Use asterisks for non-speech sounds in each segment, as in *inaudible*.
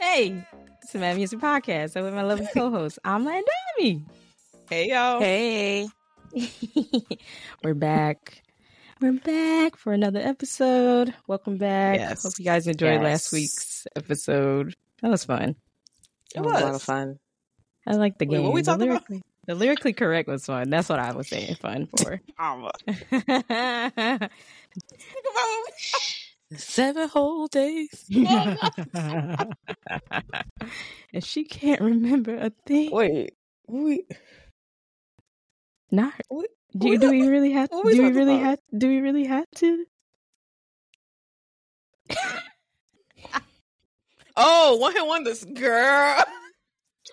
Hey, it's the Mad Music Podcast. I'm with my lovely co-host, Ama and Dami. Hey y'all. Hey. *laughs* We're back. We're back for another episode. Welcome back. Yes. Hope you guys enjoyed Yes. last week's episode. That was fun. It It was a lot of fun. I like the Wait, game. what we the talking about? lyrically, The lyrically correct was fun. That's what I was saying. Fun for. *laughs* *laughs* Seven whole days. *laughs* and she can't remember a thing. Wait. We Not. What- Do, what do we we really have? what we Do we really about? have? Do we really have to? Oh, one hit wonders, girl. *laughs*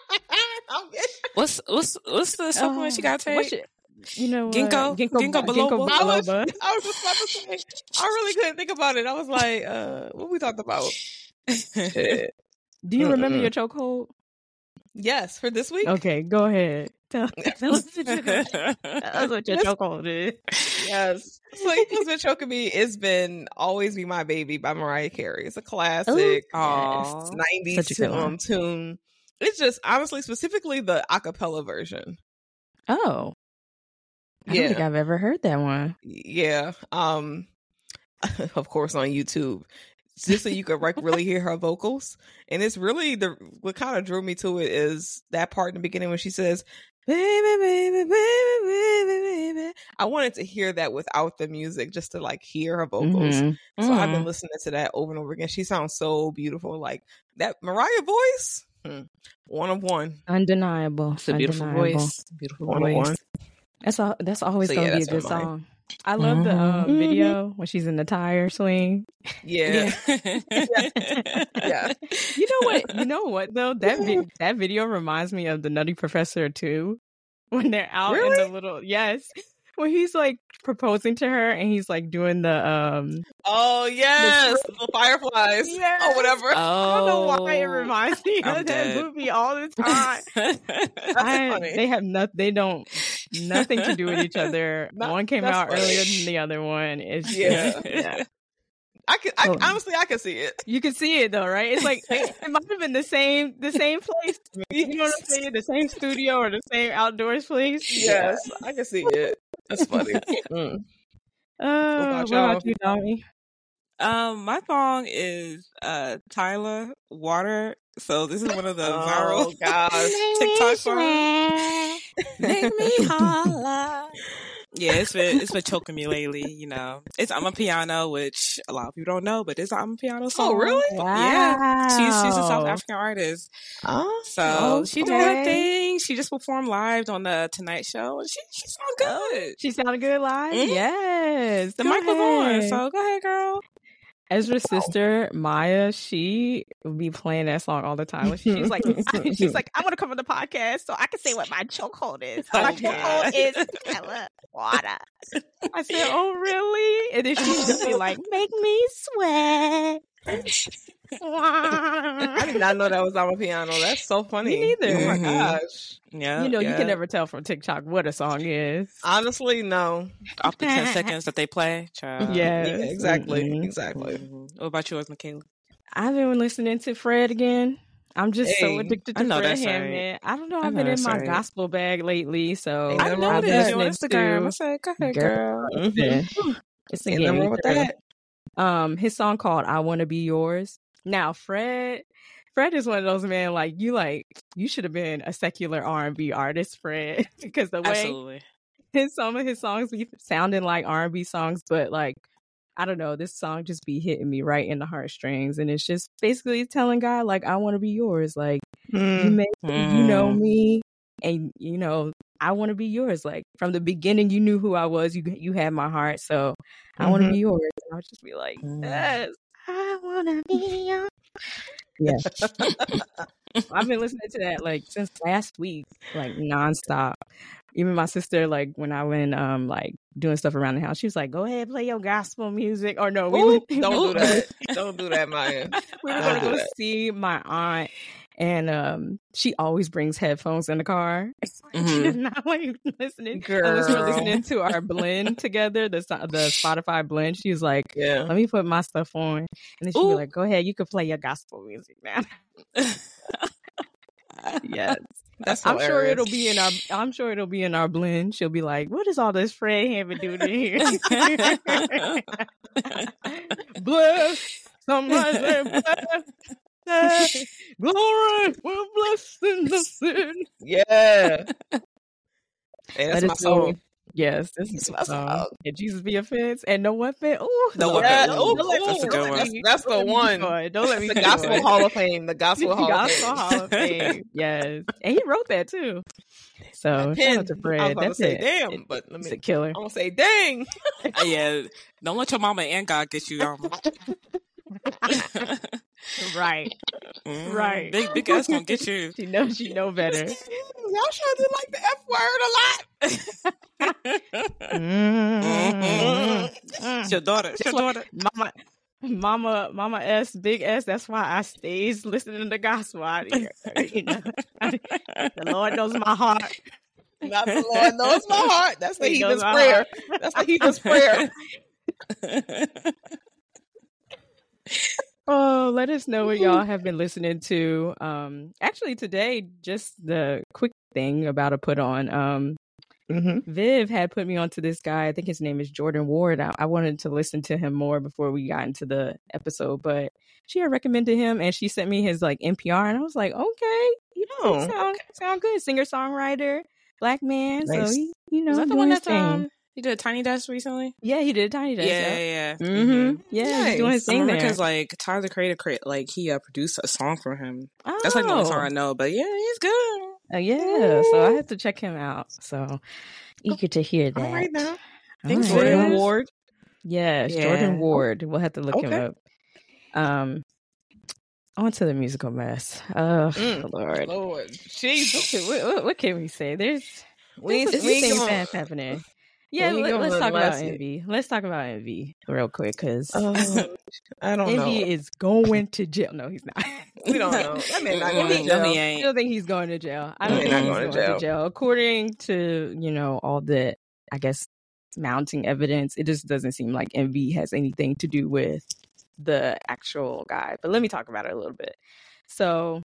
*laughs* What's what's what's the supplement you got to Oh, what's take? Your- you know, Ginkgo? uh, ginkgo, Ginkgo ginkgo biloba? I was. I was just about to say, I really couldn't think about it. I was like, uh, what we talked about? *laughs* Do you remember your chokehold? yes, for this week. Okay, go ahead. Tell, *laughs* *laughs* tell us what your, tell us what your chokehold is. Yes. So Who's Been Choking Me it's been Always Be My Baby by Mariah Carey. It's a classic. Aw. It's 90s Such a um, tune. It's just honestly, specifically the acapella version. Oh, I don't think I've ever heard that one. Yeah. Um *laughs* of course on YouTube. Just so you could like really hear her vocals. And it's really the what kind of drew me to it is that part in the beginning when she says, Baby, baby, baby, baby, baby. I wanted to hear that without the music just to like hear her vocals. Mhm. So I've been Mm. listening to that over and over again. She sounds so beautiful. Like that Mariah voice. hmm, One of one. Undeniable. It's a beautiful Undeniable. voice. Beautiful One of voice. one. That's all. That's always So, gonna yeah, be a good what mine- song. I love the um, Mhm. video when she's in the tire swing. Yeah. *laughs* Yeah. You know what? You know what though? That vi- that video reminds me of the Nutty Professor too. When they're out in the little yes, when he's like proposing to her and he's like doing the um. Oh yes, the fireflies. Yes. Oh whatever. Oh, I don't know why it reminds me I'm of that dead. movie all the time. *laughs* That's I- funny. they have not. They don't nothing to do with each *laughs* other. Not- one came out funny. earlier than the other one. It's Yeah. just, yeah. I can. I, Oh. honestly, I can see it. You can see it though, right? It's like it, it might have been the same the same place. *laughs* You know what I'm saying? The same studio or the same outdoors place. Yes, I can see it. That's funny. *laughs* Mm. Uh, what about about, y'all? you, Dami? Um, my song is uh Tyla Water. So this is one of the Oh viral gosh. *laughs* TikTok songs. Make me holla. Yeah, it's been it's been choking me lately. You know, it's amapiano, which a lot of people don't know, but it's amapiano song. Oh, really? Yeah, she's she's a South African artist, Oh, so she doing her thing. She just performed live on the Tonight Show, and she she sound good. She sounded good live. Mhm. Yes, The go mic was on, so go ahead, girl. Ezra's sister Maya, she would be playing that song all the time. She's like, she's like, I *laughs* want to come on the podcast so I can say what my chokehold is. Oh my Oh, chokehold is *laughs* Stella water. I said, *laughs* Oh, really? And then just be like, Make me sweat. I did not know that was amapiano. That's so *laughs* funny. Me neither. Oh my Mhm. gosh. Yeah, you know, you can never tell from TikTok what a song is. Honestly, no. off the ten seconds that they play. Child. Yes. Yeah, exactly. Mhm. Exactly. Mhm. What about yours, Mikala? I've been listening to Fred again. I'm just so Hey, addicted I to know Fred that's right. I don't know. I I've know been in my right. gospel bag lately, so I nothing wrong know with this that. on Instagram. I to said, go ahead, Girl. girl. Mhm. it's Ain't getting nothing me with that. Um, his song called "I Want to Be Yours." Now, Fred, Fred is one of those men like you. Like you should have been a secular R and B artist, Fred, *laughs* because the way Absolutely. his some of his songs be sounding like R and B songs, but like I don't know, this song just be hitting me right in the heartstrings, and it's just basically telling God like I want to be yours, like you Mm. you know Mm. me, and you know I want to be yours. Like from the beginning, you knew who I was. You you had my heart, so I want to be yours. And I'll just be like, Mm. yes, I want to be yours. Yeah, *laughs* I've been listening to that like since last week, like nonstop. Even my sister, like when I went um like doing stuff around the house, she was like, "Go ahead, play your gospel music." Or no, we Ooh, *laughs* don't do that. Don't do that, Maya. *laughs* we were Don't gonna go that. see my aunt, and um, she always brings headphones in the car. *laughs* Mm-hmm. not like listening. Girl. Unless we're listening to our blend *laughs* together, the the Spotify blend. She's like, "Yeah, let me put my stuff on," and then she'll be like, "Go ahead, you can play your gospel music now." *laughs* yes. That's I'm sure it'll be in our. I'm sure it'll be in our blend. She'll be like, "What is all this Fred Hammond doing here?" bless somebody, bless, *laughs* glory, we're blessed in the sin. Yeah, *laughs* hey, that's my song. Yes, this is my song. Can Jesus be a fence and no weapon? Oh, no weapon. Yeah. Ooh, ooh, that's a good one. *laughs* That's, that's the one. Don't let me. The Gospel Hall of Fame. The Gospel Hall Gospel of Fame. Hall of Fame. Yes, and he wrote that too. So shout out to Fred. That's say, it. damn, but let me. It's a killer. I'm gonna say, dang. yeah, don't let your mama and God get you. Um... *laughs* right, mm, right. Big big ass gonna get you. *laughs* She knows she know better. *laughs* Y'all sure do like the F word a lot. mm-hmm. It's your daughter. It's your daughter. Mama, Mama, Mama S, Big S. That's why I stays listening to gospel out here. You know, the Lord knows my heart. Not the Lord knows my heart. That's the he heathen's prayer. Heart. That's the heathen's prayer. Oh, let us know what y'all *laughs* have been listening to. Um, actually, today, just the quick thing about a put on. Um, Mm-hmm. Viv had put me onto this guy. I think his name is Jordan Ward. I, I, wanted to listen to him more before we got into the episode, but she had recommended him and she sent me his like NPR, and I was like, okay, you know, oh, sound okay. sound good. Singer songwriter, black man. Nice. So he, you know, is that the one that's um, he did a Tiny Desk recently? Yeah, he did a Tiny Desk. Yeah, yeah, yeah. Mm-hmm. mm-hmm. Yeah, nice. he's doing his thing there. Because like Tyler the Creator, like he uh, produced a song for him. Oh. That's like the only song I oh. know. But yeah, he's good. Uh, yeah, so I have to check him out. So eager to hear that. All right now. Thanks, right. Jordan Ward. Yes, yeah. Jordan Ward. We'll have to look okay. him up. Um, on to the musical mess. Oh, mm. Lord. Lord. Jesus. What, what, what, can we say? There's, we, there's we things that's happening. Yeah, let, us talk about Envy. Let's talk about Envy real quick because uh, *laughs* I don't Envy know. Envy is going to jail. No, he's not. *laughs* we don't know. That man not going to jail. I don't think he's going to jail. I don't think he's going, to, jail. to jail. According to you know all the, I guess, mounting evidence, it just doesn't seem like Envy has anything to do with the actual guy. But let me talk about it a little bit. So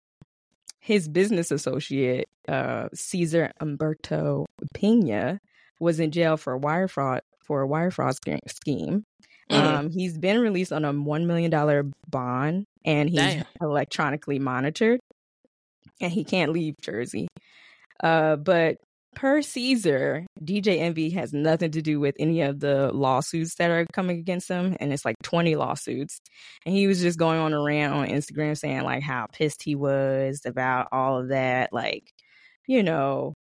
his business associate, uh, Cesar Humberto Pina, was in jail for a wire fraud for a wire fraud scheme. Mm-hmm. Um, he's been released on a one million dollar bond, and he's Damn. electronically monitored, and he can't leave Jersey. Uh, but per Cesar, DJ Envy has nothing to do with any of the lawsuits that are coming against him, and it's like twenty lawsuits. And he was just going on a rant on Instagram saying like how pissed he was about all of that, like you know,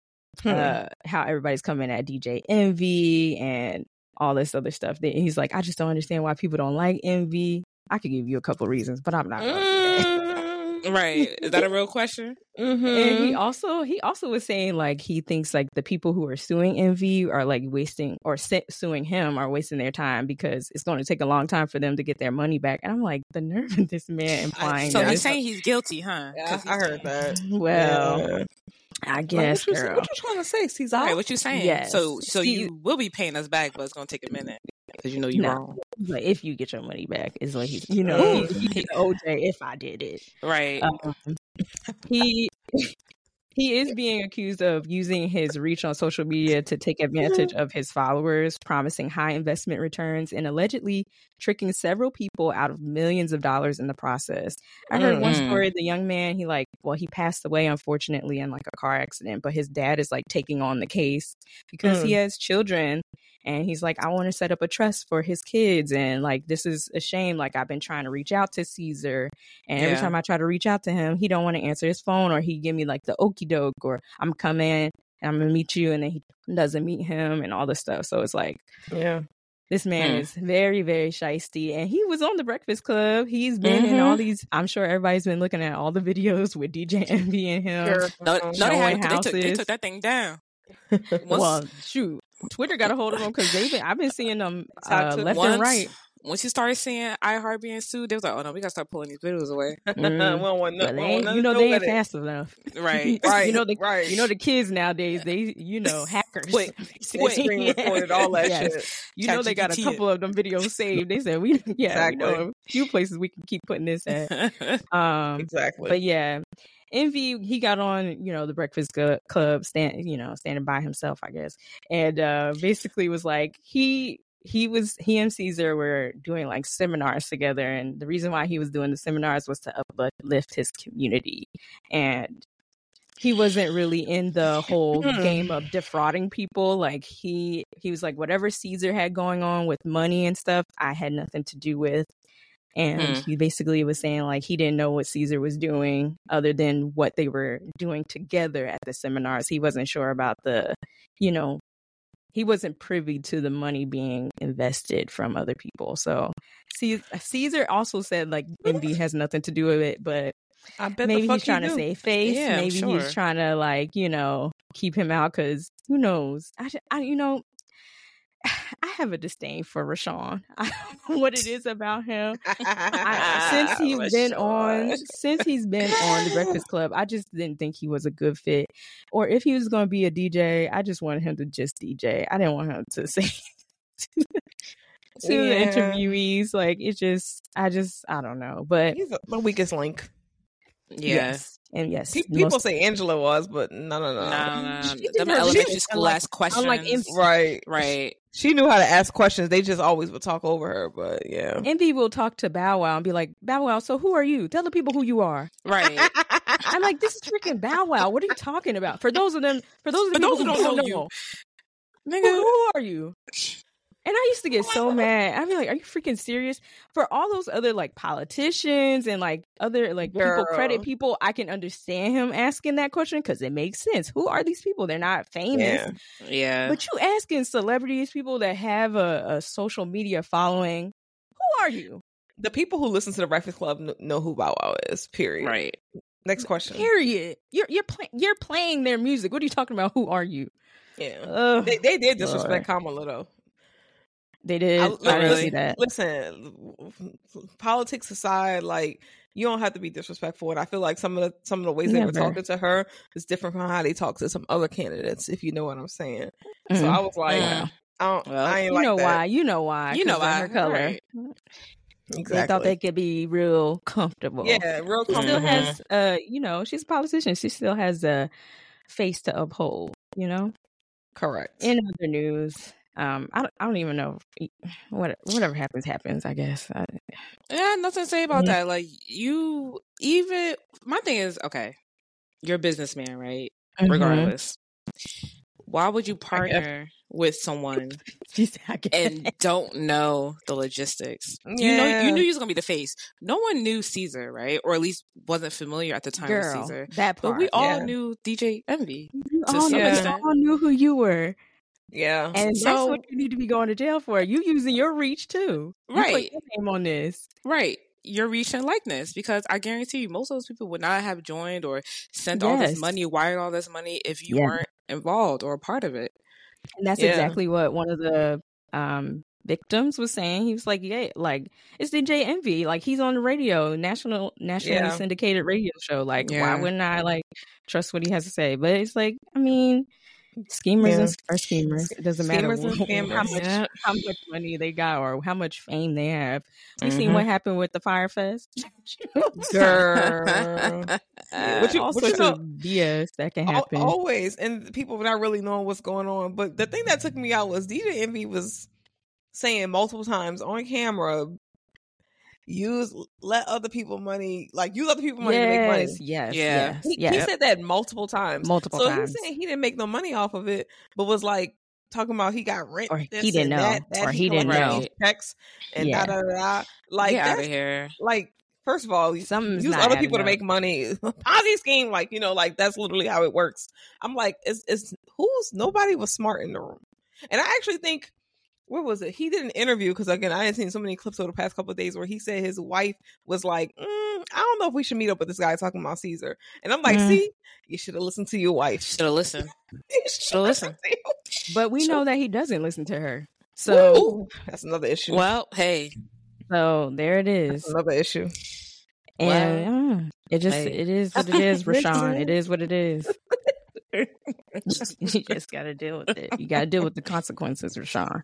hmm. uh, how everybody's coming at DJ Envy and all this other stuff. He's like, I just don't understand why people don't like Envy. I could give you a couple reasons, but I'm not. Mm, right? Is that a real question? Mm-hmm. And he also he also was saying like he thinks like the people who are suing Envy are like wasting or suing him are wasting their time because it's going to take a long time for them to get their money back. And I'm like, the nerve of this man implying. So he's saying he's guilty, huh? Yeah, I heard that. *laughs* Well. Yeah. I guess, what, you, what you trying to say, Cesar? Right, what you saying? Yes. So, so See, you will be paying us back, but it's gonna take a minute because you know you're no, wrong. But if you get your money back, is what he's, you know, he, he, OJ. If I did it, right? Um, he he is being accused of using his reach on social media to take advantage of his followers, promising high investment returns, and allegedly tricking several people out of millions of dollars in the process. I heard mm-hmm. one story the young man, he like, well, he passed away unfortunately in like a car accident, but his dad is like taking on the case because mm. he has children and he's like i want to set up a trust for his kids and like this is a shame like i've been trying to reach out to cesar and yeah. every time i try to reach out to him he don't want to answer his phone or he give me like the okey doke or i'm coming and i'm gonna meet you and then he doesn't meet him and all this stuff so it's like yeah this man hmm. is very, very shisty. And he was on the Breakfast Club. He's been mm-hmm. in all mm-hmm. these, I'm sure everybody's been looking at all the videos with DJ Envy *laughs* and him. Sure. No, no they, had, they, took, they took that thing down. *laughs* well, shoot. Twitter got a hold of them because they've been. I've been seeing them uh, left once, and right. once you started seeing iHeart being sued, they was like, "Oh no, we gotta start pulling these videos away." *laughs* we Mm. don't want no- But we they don't ain't, want you know they ain't with it. Fast enough. Right, *laughs* Right. you know the right. you know the kids nowadays. They you know *laughs* hackers. Screen Yeah. recorded all that Yes. shit. You know they got a ChatGPT it. couple of them videos saved. They said we yeah Exactly. we know a few places we can keep putting this at. Um, Exactly. but yeah, Envy he got on you know the Breakfast Club stand you know standing by himself I guess, and uh basically was like he he was he and Cesar were doing like seminars together, and the reason why he was doing the seminars was to uplift his community, and he wasn't really in the whole Hmm. game of defrauding people. Like he he was like whatever Cesar had going on with money and stuff, I had nothing to do with. And Hmm. he basically was saying like he didn't know what Cesar was doing other than what they were doing together at the seminars. He wasn't sure about the, you know, he wasn't privy to the money being invested from other people. So Cesar also said like envy has nothing to do with it, but I bet maybe he's trying to save face. Yeah, maybe sure. he's trying to like you know keep him out because who knows? I, I you know. I have a disdain for RaShaun. *laughs* I don't know what it is about him. I, since *laughs* he's been on, since he's been on the Breakfast *laughs* Club, I just didn't think he was a good fit. Or if he was going to be a DJ, I just wanted him to just DJ. I didn't want him to say to the interviewees. Like it just, I just, I don't know. But He's the weakest link. yeah. yes, and yes, Pe- People most- say Angela was, but no, no, no. No, no, She no. did Them her elementary school unlike- ask questions. unlike in- Right. right. She knew how to ask questions. They just always would talk over her, but yeah. Envy will talk to Bow Wow and be like, Bow Wow, so who are you? Tell the people who you are. Right. *laughs* I'm like, this is freaking Bow Wow. What are you talking about? For those of them, for those of the those people who who don't don't know know, you. who, Nigga. who are you? And I used to get oh so mad. I'd be like, are you freaking serious? For all those other like politicians and like other like people credit people, I can understand him asking that question because it makes sense. Who are these people? They're not famous. Yeah. Yeah. But you asking celebrities, people that have a, a social media following, who are you? The people who listen to the Breakfast Club know who Bow Wow is. Period. right. Next question. Period. You're you're playing you're playing their music. What are you talking about? Who are you? Yeah. Ugh, They, they did disrespect Lord. Kamala though. They did. I- I, really? see that. Listen, politics aside, like you don't have to be disrespectful. And I feel like some of the some of the ways they were talking to her is different from how they talk to some other candidates. If you know what I'm saying. So Mhm. I was like, Yeah. I don't. Well, I ain't you like know that. why? You know why? You know why, Her color. right. Exactly. They thought they could be real comfortable. Yeah, real She still has, uh, you know, she's a politician. She still has a face to uphold. You know. Correct. In other news, um, I don't, I don't even know. What whatever happens, happens. I guess. I, Yeah, nothing to say about Mhm. that. Like you even my thing is, okay, you're a businessman, right? Mhm. Regardless. Why would you partner with someone *laughs* She said, I guess. and don't know the logistics? You know you knew you was gonna be the face. No one knew Cesar, right? Or at least wasn't familiar at the time girl, with Cesar. that part, But we all yeah. knew DJ Envy. All, extent. all knew who you were. Yeah. And that's what you need to be going to jail for. You using your reach too. You put Right. your name on this. Right. Your reach and likeness, because I guarantee you, most of those people would not have joined or sent all this money, wired all this money if you Yeah. weren't involved or a part of it. And that's Yeah. exactly what one of the um victims was saying. He was like, Yeah, like it's DJ Envy. Like he's on the radio, national nationally Yeah. syndicated radio show. Like, why wouldn't I like trust what he has to say? But it's like, I mean, schemers Yeah. and are schemers. It doesn't matter Schemers and how much Yeah. how much money they got or how much fame they have. We seen Mhm. what happened with the Fyre Fest. *laughs* Girl. *laughs* Uh, What you- all what sorts know- of BS that can happen. always, and people not really knowing what's going on. But the thing that took me out was DJ Envy was saying multiple times on camera, use let other people money, like use other people money to make money. yes, yes, Yeah. yes, He, yes. he said that multiple times. Multiple so times. he's saying he didn't make no money off of it, but was like talking about he got rent, Or he didn't and know, that, that or he didn't know. these checks and Yeah. da da da. da. Like Get out of that's here. like first of all, Something's use other adding people to make money. *laughs* Ponzi scheme, like you know, like that's literally how it works. I'm like, it's it's who's nobody was smart in the room, and I actually think where was it? He did an interview because again, I had seen so many clips over the past couple of days where he said his wife was like, mm, I don't know if we should meet up with this guy talking about Cesar, and I'm like, Mm. see, you should have listened to your wife. Should have listened. *laughs* You Should have listened. But we know that he doesn't listen to her. So, Ooh, that's another issue. Well, hey, so there it is. That's another issue. And uh, it just Hey. it is what it is, RaShaun. It is what it is. *laughs* *laughs* you just got to deal with it. You got to deal with the consequences, RaShaun.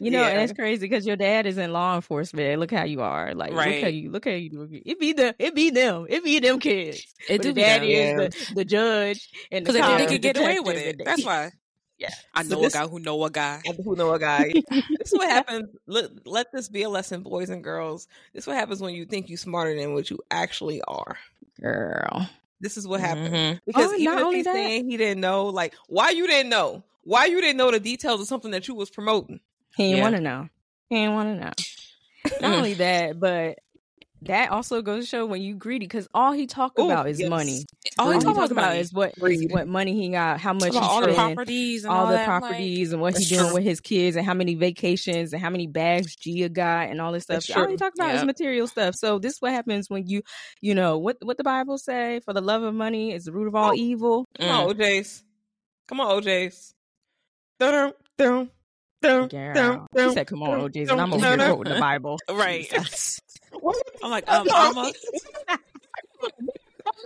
You know, and it's crazy because your dad is in law enforcement. Look how you are. Like, look how you look how you. It be the it be them. It be them kids. it do the them. Yeah. is the, the judge and the because they cop think they could get away with *laughs* it. That's why. Yeah. I So know this- a guy who know a guy. Who know a guy. *laughs* this is what happens. Let, let this be a lesson, boys and girls. This is what happens when you think you're smarter than what you actually are. girl. This is what happens. Mhm. Because Oh, even not if only he's that- saying he didn't know, like, why you didn't know? Why you didn't know the details of something that you was promoting? He didn't Yeah. want to know. He didn't want to know. *laughs* Not only that, but that also goes to show when you greedy because all he talk Ooh, about is yes. money. All All he he talk about money. is what Greed. what money he got, how much he all the spend, properties and all all, the that. Properties, and what he's doing true. with his kids, and how many vacations, and how many bags Gia got, and all this stuff. All he talk about is material stuff. So this is what happens when you, you know, what what the Bible say: for the love of money is the root of all Oh. evil. Like, Come on, mm. OJs. Come on, OJs. Dun, dun, Girl, she said, "Come on, OJ's," and I'm over here quoting the Bible. *laughs* right. I'm like, um, Ama. *laughs*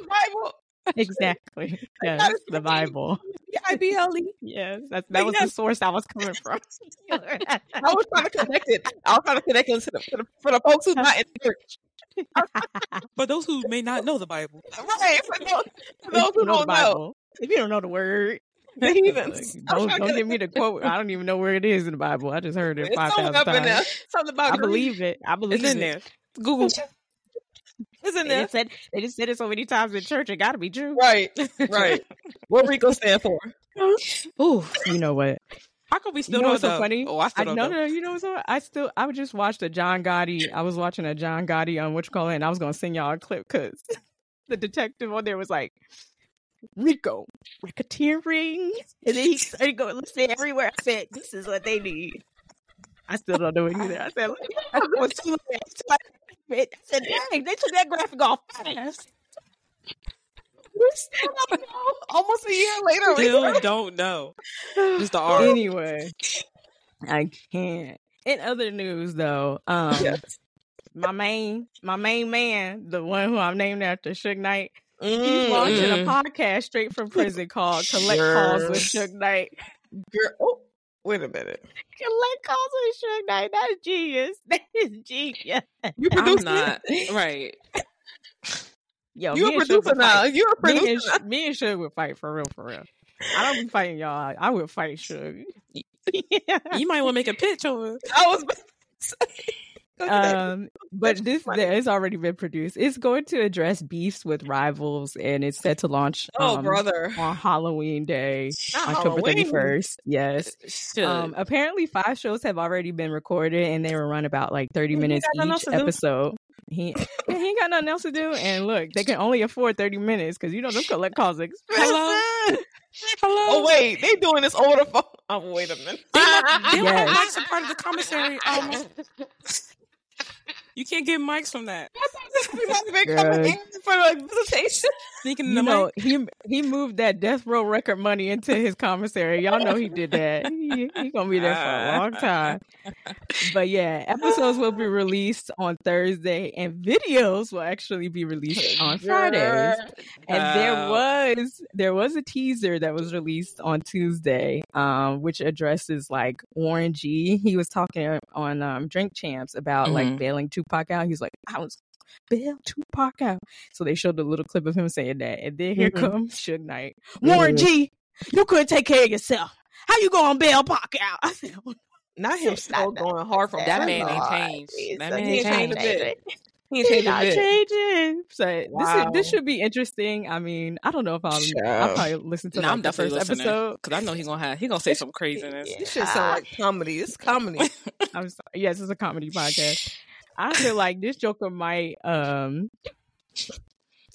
Bible. exactly. Yes, the Bible. I-B-L-E. Yes, that that was the source I was coming from. *laughs* I was trying to connect it. I was trying to connect it to the, to the, for the folks who's not in church. For those who may not know the Bible, Right. For those, for those who don't know. Bible, if you don't know the word, The heathens. I was don't, don't get give me the quote. I don't even know where it is in the Bible. I just heard it It's five up in there. times. Something about it. I greed. believe it. I believe it's in it. there. Google. It's in They there. just said they just said it so many times in church. It got to be true. Right. *laughs* Right. what RICO stand for? Ooh, You know what? how come we You still know what's so funny? Oh, I still I don't no, know. no, you know what's so I still I would just watched a John Gotti. I was watching a John Gotti on what you call it, and I was gonna send y'all a clip because *laughs* the detective on there was like RICO racketeering, and then he *laughs* started going listen everywhere. I said, "This is what they need." I still don't know it either. I said, I too late. I said, "Dang, they took that graphic off fast." We still don't know. Almost a year later. Still don't know. Just the *sighs* R. Anyway, I can't. In other news, though, um, Yes. my main, my main man, the one who I'm named after, Suge Knight, he's Mm, launching mm. a podcast straight from prison called "Collect Calls with Yes. Suge Knight." girl. Oh, wait a minute. Collect calls with Suge Knight. That is genius. *laughs* That is genius. You I'm produced not it? right. Yo, You're me a producer now. fight. You're a Me and, producer. Sh- me and Suge would fight for real, for real. I don't be fighting y'all. I would fight Suge. *laughs* You might want to make a pitch over. I was. Go ahead. um *laughs* but this funny. it's already been produced it's going to address beefs with rivals and it's set to launch *laughs* oh, um, brother. on halloween day *laughs* Not october Halloween. 31st yes Should. um apparently five shows have already been recorded and they will run about like 30 He minutes got nothing else each episode he, he ain't got nothing else to do and look they can only afford 30 minutes because you know them collect calls expensive Hello? Hello. Oh wait, they doing this over the phone. Oh wait a minute. They don't, they don't have Yes. mics a part of the commissary. Um, you can't get mics from that. we have to be Girl. coming for like visitation. Sneaking you the know mic. he he moved that death row record money into his commissary. Y'all know he did that. He, he gonna be there for a long time. But yeah, episodes will be released on Thursday, and videos will actually be released on Fridays. And there was there was a teaser that was released on Tuesday, um, which addresses like Warren G. He was talking on um, Drink Champs about like Mhm. bailing Tupac out. He's like, I was bail Tupac out. So they showed a little clip of him saying that, and then here Mhm. comes Suge Knight. Warren G, you couldn't take care of yourself. How you gonna bail Pac out? *laughs* I said, Not him *laughs* still going hard from That prison. man ain't changed. That man ain't changed. a bit. He ain't He's not changing. So this is, this should be interesting. I mean, I don't know if I'll I'll probably listen to Nah, like, I'm the first episode. because I know he gonna have he gonna say some craziness. This shit sound like comedy. It's comedy. *laughs* I'm sorry. Yes, it's a comedy podcast. I feel like this Joker might um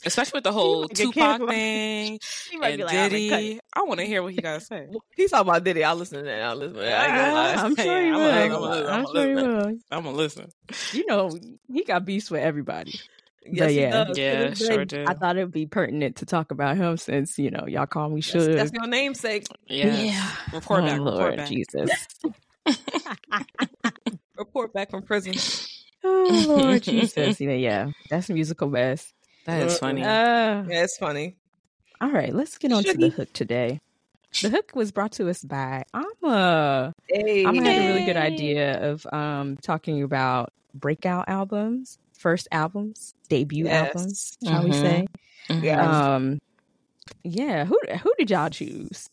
Especially with the whole Tupac canceled. *laughs* thing and like, "I'm gonna cut Diddy. I want to hear what he got to say. *laughs* He's talking about Diddy. I'll listen to that. I'll listen to that. I ain't gonna lie. I'm sure Hey, he I'm will. gonna- I'm, I'm gonna- sure he listen. will. I'm gonna listen. You know, he got beefs with everybody. Yes, But yeah. Yeah, But sure do. I thought it would be pertinent to talk about him since you know y'all call me That's, Suge. that's your namesake. Yeah. Report oh, back. Lord Report back. Jesus. *laughs* Report back from prison. Oh Lord *laughs* Jesus. Yeah, yeah. That's musical best. That is funny. Uh, Yeah, it's funny. all right, let's get on to the hook today. The hook was brought to us by Ama. Hey. Ama had a really good idea of um talking about breakout albums, first albums, debut Yes. albums, shall we Mhm. say? Mhm. Yeah. Um yeah, who who did y'all choose?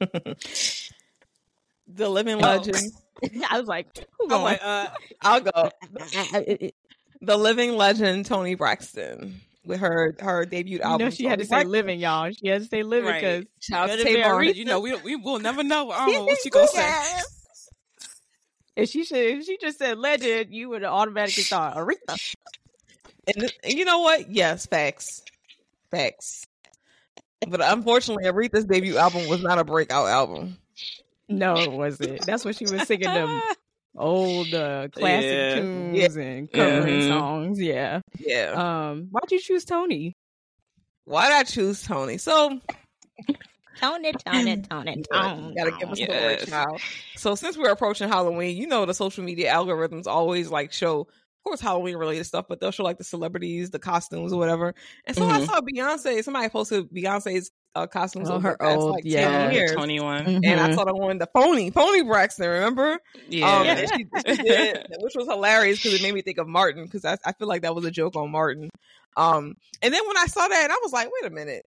*laughs* the living Oh. legend. *laughs* I was like, who I'm going? like, uh, I'll go. The living legend Toni Braxton with her her debut album. know she had to Toni say living, y'all. She had to say living because Shout out to Could have been Tavon. Aretha. you know, we we will never know. I *laughs* don't know what she gonna say. if she should if she just said legend, you would have automatically thought Aretha. And, and you know what? Yes, facts, facts. But unfortunately, Aretha's debut album was not a breakout album. No, it wasn't. That's what she was singing them *laughs* old uh, classic Yeah. tunes and covering Mhm. songs. Yeah. Yeah. Um, why'd you choose Toni? Why did I choose Toni? So Toni, Toni, *clears throat* Toni, you gotta give us the Yes. word child. So since we're approaching Halloween, you know the social media algorithms always like show, of course, Halloween related stuff, but they'll show like the celebrities, the costumes, or whatever. And so I Mhm. saw Beyonce. Somebody posted Beyonce's uh, costumes Oh, over her the old- like yeah. ten years. Twenty one. And I Mhm. saw the one, the phony, phony Braxton, remember? Yeah. Um, and she, she *laughs* did, which was hilarious because it made me think of Martin because I, I feel like that was a joke on Martin. Um, and then when I saw that, I was like, wait a minute.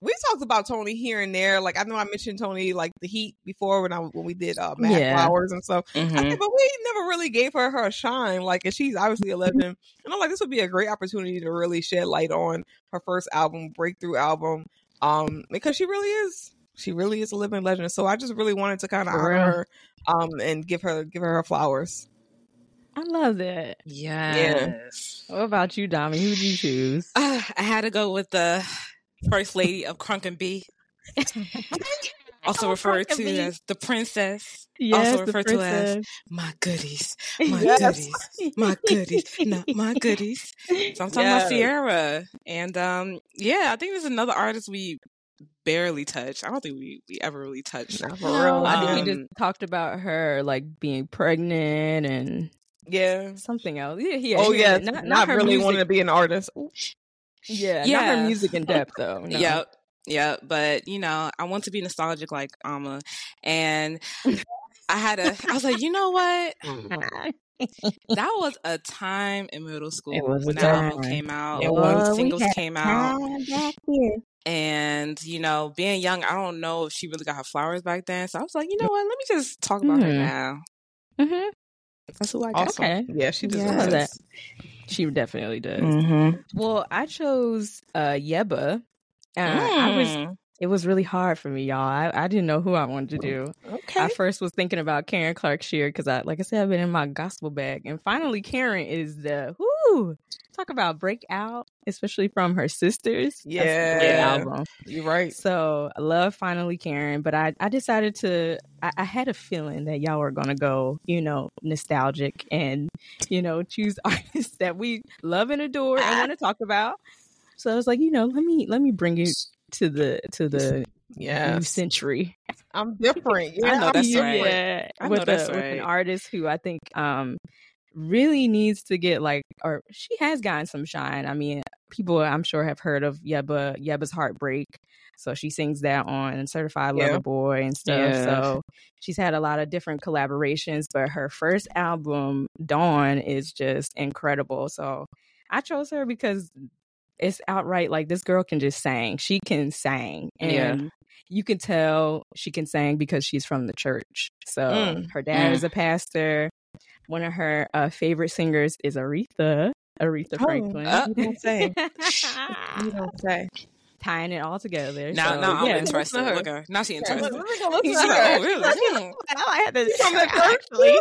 We talked about Toni here and there. Like I know I mentioned Toni like the Heat before when I when we did uh, Mad Yeah. Flowers and stuff. I Mhm. said, but we never really gave her her shine. Like, and she's obviously eleven, and I'm like, this would be a great opportunity to really shed light on her first album, breakthrough album, um, because she really is. She really is a living legend. So I just really wanted to kind of honor real. her, um, and give her give her her flowers. I love that. Yes. What about you, Dami? Who'd you choose? Uh, *sighs* I had to go with the first lady of Crunk and B, *laughs* also Oh, referred to B. as the princess. Yes, also the referred to as princess. my goodies, *laughs* my Yes. goodies, my goodies, not my *laughs* goodies. So I'm talking Yes. about Ciara, and um, yeah, I think there's another artist we barely touched. I don't think we we ever really touched. Nah, for No, real. I think we Um, just talked about her like being pregnant and yeah. something else. Yeah, yeah. oh yeah, yeah, not, not, her really music. wanting to be an artist. Ooh. Yeah, not Yeah. her music in *laughs* depth though. No. Yep. Yeah, but you know, I want to be nostalgic like Ama, and *laughs* I had a. I was like, you know what? *laughs* That was a time in middle school It was a when that album came out. It when was. singles came out, and you know, being young, I don't know if she really got her flowers back then. So I was like, you know what? Let me just talk about her Mhm. now. Mm-hmm. That's who I got. Awesome. Okay. Yeah, she Yeah, deserves love that. that. She definitely does. Mm-hmm. Well, I chose uh Yebba. Uh, I was Mm. it was really hard for me, y'all. I, I didn't know who I wanted to do. Okay. I first was thinking about Karen Clark Sheard because I, like I said, I've been in my gospel bag, and finally, Karen is the whoo. Talk about breakout, especially from her sisters. That's a great Yeah. album. You're right. So I love finally Karen, but I, I decided to I, I had a feeling that y'all were gonna go, you know, nostalgic and, you know, choose *laughs* artists that we love and adore and want to talk about. So I was like, you know, let me let me bring it to the to the new Yeah, century. I'm different. *laughs* I Yeah, know I'm that's different. right. Yeah, I know with, a, that's with an artist who I think um really needs to get like, or she has gotten some shine. I mean, people I'm sure have heard of Yebba Yebba's Heartbreak, so she sings that on Certified Yeah. Lover Boy and stuff. Yeah. So she's had a lot of different collaborations, but her first album Dawn is just incredible. So I chose her because it's outright like this girl can just sing. She can sing. And Yeah. you can tell she can sing because she's from the church. So Mm, her dad mm. is a pastor. One of her uh, favorite singers is Aretha. Aretha Oh, Franklin. uh, you don't say. You *laughs* don't say. Tying it all together. Now, so, now I'm yeah. interested. Listen to her. Look at her. Now she *laughs* Yeah, interested. let, let me go listen She's to like, her. *laughs* oh, really? Hmm. I had to From the actually.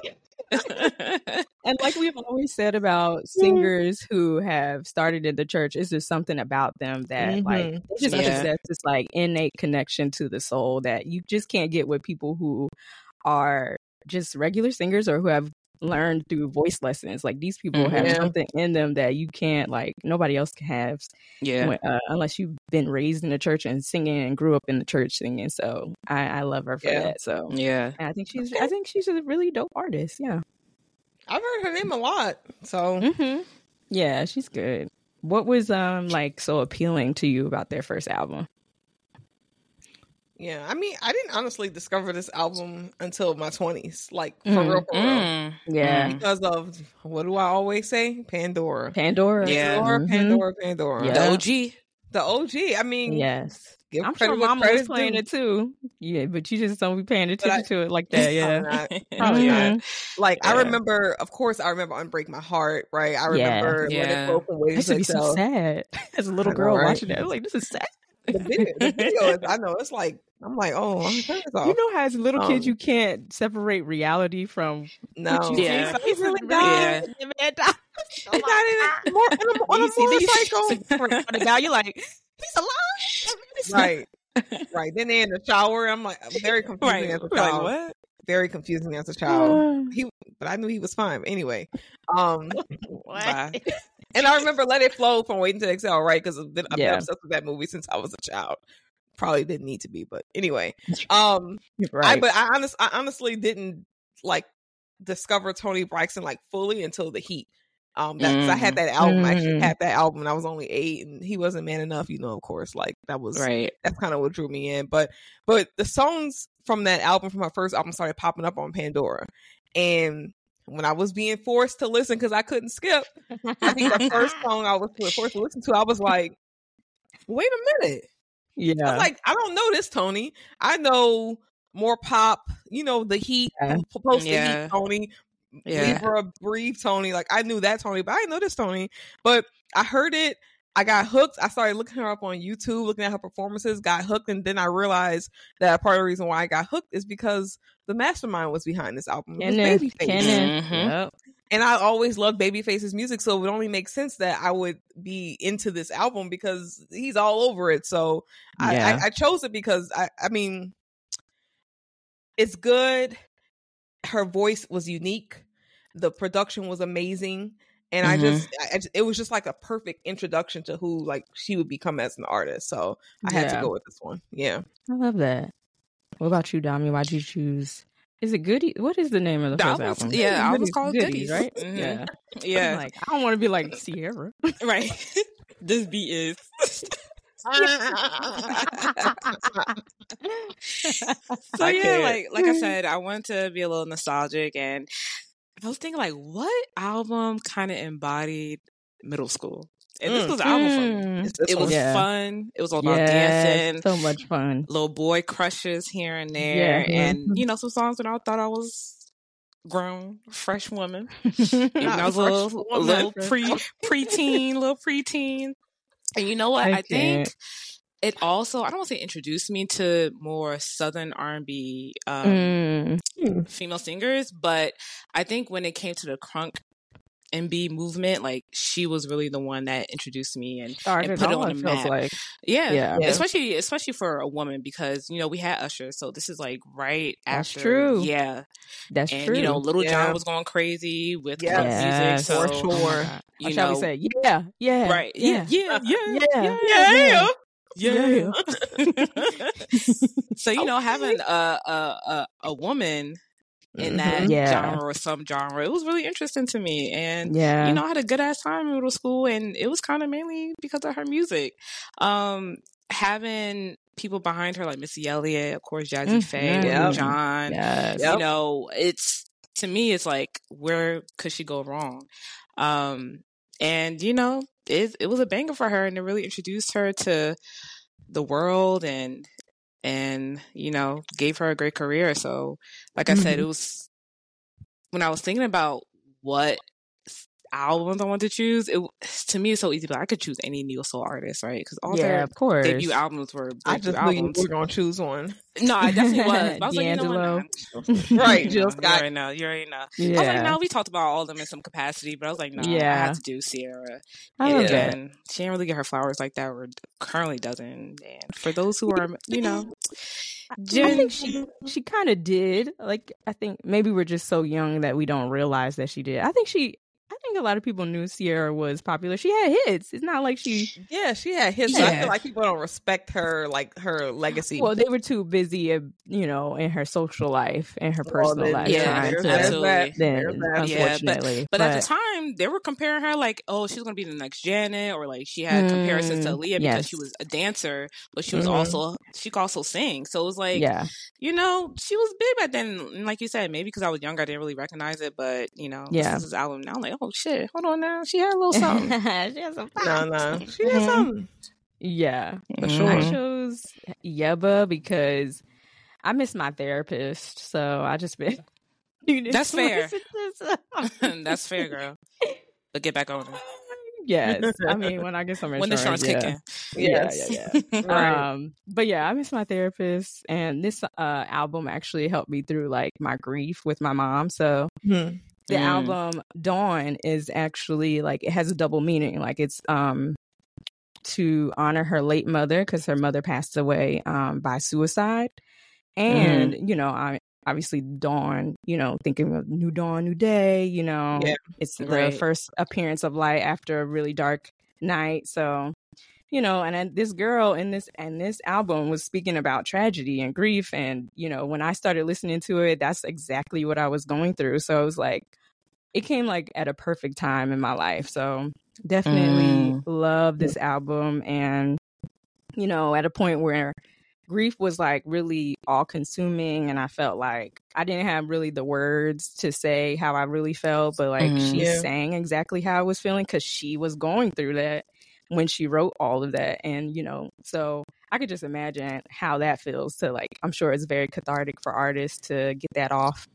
*laughs* And like we've always said about singers who have started in the church, it's just something about them that like Mhm. they just Yeah. possess this like innate connection to the soul that you just can't get with people who are just regular singers or who have learned through voice lessons. Like these people have Mhm. something in them that you can't like nobody else can have Yeah. when- uh, unless you've been raised in the church and singing and grew up in the church singing. So I, I love her for Yeah. that. So Yeah. and I think she's I think she's a really dope artist. Yeah. I've heard her name a lot. So hmm Yeah, she's good. What was um like so appealing to you about their first album? Yeah, I mean, I didn't honestly discover this album until my twenties, like for Mm, real, for real. Mm. Yeah. Mm. Because of what do I always say? Pandora. Pandora. Yeah. Pandora, Mhm. Pandora, Pandora. Yeah. The OG. The OG. I mean, Yes. give I'm sure Mama was playing due. it too. Yeah, but you just don't be paying But I- attention to it like that. *laughs* Yeah. I'm not. *laughs* Probably Mhm. not. Like I remember, of course, I remember "Unbreak My Heart." Right, I Yeah. remember "Let It Yeah. Flow" from I Waves used to to be so sad *laughs* as a little I know, girl right? watching that. I was like, this is sad. The video, the video is, I know it's like I'm like, oh, I'm off. You know how as little kid Um, you can't separate reality from no, what you Yeah. see. So he's really *laughs* Yeah. dying. The man died. it's not even more on a, on a You see *laughs* motorcycle. on the guy, you're like, he's alive. *laughs* right, right. Then they in the shower. I'm like, very confusing Right. as a We're like, child. what? Very confusing as a *sighs* child. He, but I knew he was fine. But anyway, um, Bye. And I remember "Let It Flow" from Waiting to Exhale, right? Because I've been, I've been obsessed with that movie since I was a child. Probably didn't need to be, but anyway. *laughs* Um, I Right. but I honest I honestly didn't like discover Toni Braxton like fully until the Heat. Um, that 'cause I had that album. I actually Mm. had that album, and I was only eight, and he wasn't man enough. You know, of course, like that was Right. that's kind of what drew me in. But but the songs from that album, from her first album, started popping up on Pandora, and when I was being forced to listen because I couldn't skip, I think the first *laughs* song I was forced to listen to, I was like, wait a minute. I yeah. was like, I don't know this Toni. I know more pop, you know, the heat, Yeah. post the Yeah. heat Toni, Yeah. Libra, breathe Toni. Like I knew that Toni, but I didn't know this Toni. But I heard it. I got hooked. I started looking her up on YouTube, looking at her performances, got hooked, and then I realized that part of the reason why I got hooked is because the mastermind was behind this album. It was Babyface. Kenneth. Mhm. Yep. And I always loved Babyface's music, so it would only make sense that I would be into this album because he's all over it. So I, Yeah. I, I chose it because I, I mean, it's good. Her voice was unique. The production was amazing, and I Mhm. just, I, I just- it was just like a perfect introduction to who like she would become as an artist. So I had to go with this one. Yeah, I love that. What about you, Dami? Why'd you choose? Is it Goody? What is the name of the first album? yeah, album's Goodies, called Goodies, Goodies. right? Mhm. Yeah. *laughs* I'm Yeah. like, I don't want to be like Ciara. right. *laughs* this beat is. *laughs* So I yeah, like like I said, I wanted to be a little nostalgic, and I was thinking like, what album kind of embodied middle school? And this Mm. was the album for me. Mm. It's this It was Yeah. fun. It was all about Yes, dancing, So much fun. little boy crushes here and there, Yeah. and *laughs* you know some songs when I thought I was grown, fresh woman. *laughs* Even I was a little, a woman. little pre preteen, little preteen. And you know what? I I, think it also I don't want to say introduced me to more southern R and B um, Mm. female singers, but I think when it came to the crunk NB movement, like she was really the one that introduced me and Started put it on it the map. like. yeah, Yeah. Yeah. especially especially for a woman because you know we had Usher, so this is like right That's after true. yeah, That's and true. you know Lil Yeah. Jon was going crazy with Yes. club Yes, music, for so sure. My God. you Or shall we say, yeah, yeah, right, yeah, yeah, yeah, yeah, yeah, yeah. yeah. *laughs* so you know, having a a a, woman in that Mhm. Yeah. genre or some genre, it was really interesting to me, and yeah. you know, I had a good ass time in middle school, and it was kind of mainly because of her music. Um, having people behind her like Missy Elliott, of course, Jazze Pha, Mhm. Lil Yep. Jon. yes. Yep. You know, it's to me, it's like where could she go wrong? Um, and you know, it it was a banger for her, and it really introduced her to the world and and you know gave her a great career. So, like I said, Mhm. it was when I was thinking about what albums I want to choose, it to me it's so easy. But I could choose any neo soul artist, right? Because all yeah, their of course. debut albums were I breakthrough just knew you were gonna choose one. No, I definitely was. *laughs* But I was like, you know what? *laughs* Right, You Jill know, Scott. You already know. You already know. I was Yeah. like, no, we talked about all of them in some capacity, but I was like, no, I have to do Ciara. I and love that. again, she didn't really get her flowers like that, or currently doesn't. And for those who are, you know, I think she she kind of did. Like I think maybe we're just so young that we don't realize that she did. I think she. I think a lot of people knew Ciara was popular. She had hits. It's not like she. Yeah, she had hits. but I feel like people don't respect her, like her legacy. Well, they were too busy, uh, you know, in her social life and her Well, personal then, life. yeah, trying there's, to- absolutely. that. then, There's that. Yeah, but- unfortunately, But, at the time, they were comparing her like, oh, she's going to be the next Janet, or like she had comparisons to Mm, Aaliyah because yes. she was a dancer, but she was Mhm. also she could also sing. So it was like, yeah, you know, she was big back then. And like you said, maybe because I was younger, I didn't really recognize it. But you know, Yeah. this is album now. I'm like, oh shit, hold on now, she had a little something. *laughs* she had some No, no, she had Mhm. something Yeah, for Mhm. sure. I chose Yebba because I miss my therapist, so I just been. *laughs* That's fair. *laughs* fair. That's fair, girl. But get back on her yes, I mean when I get some when the insurance yeah. kick in. Yeah, Yes. yeah, yeah. Right. Um, but yeah, I miss my therapist, and this uh album actually helped me through like my grief with my mom. So Hmm. The Mm. album Dawn is actually like it has a double meaning. Like it's um to honor her late mother because her mother passed away um by suicide, and you know I. Obviously, dawn. You know, thinking of new dawn, new day. You know, Yeah. it's the Right. first appearance of light after a really dark night. So, you know, and this girl in this and this album was speaking about tragedy and grief, and you know, when I started listening to it, that's exactly what I was going through. So it was like, it came like at a perfect time in my life. So definitely Mm. love this album, and you know, at a point where grief was like really all consuming and I felt like I didn't have really the words to say how I really felt, but like Mhm. she Yeah. sang exactly how I was feeling because she was going through that when she wrote all of that. And, you know, so I could just imagine how that feels to like, I'm sure it's very cathartic for artists to get that off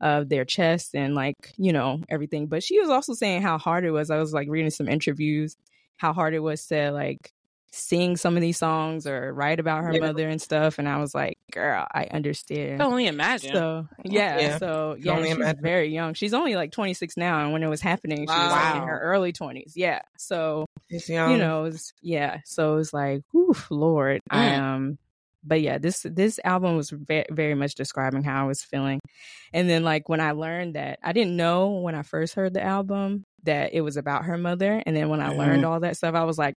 of their chest and like, you know, everything. But she was also saying how hard it was. I was like reading some interviews, how hard it was to like sing some of these songs or write about her Yeah. mother and stuff. And I was like, girl, I I understand. can only imagine. So *laughs* yeah, Yeah. so yeah, only she's imagine. very young. She's only like 26 now, and when it was happening, she was like in her early 20s. Yeah, so young. you know, it's, yeah, so it's like, whew, Lord, I Mm. um, but yeah, this this album was very very much describing how I was feeling, and then like when I learned that I didn't know when I first heard the album that it was about her mother, and then when I Mhm. learned all that stuff, I was like.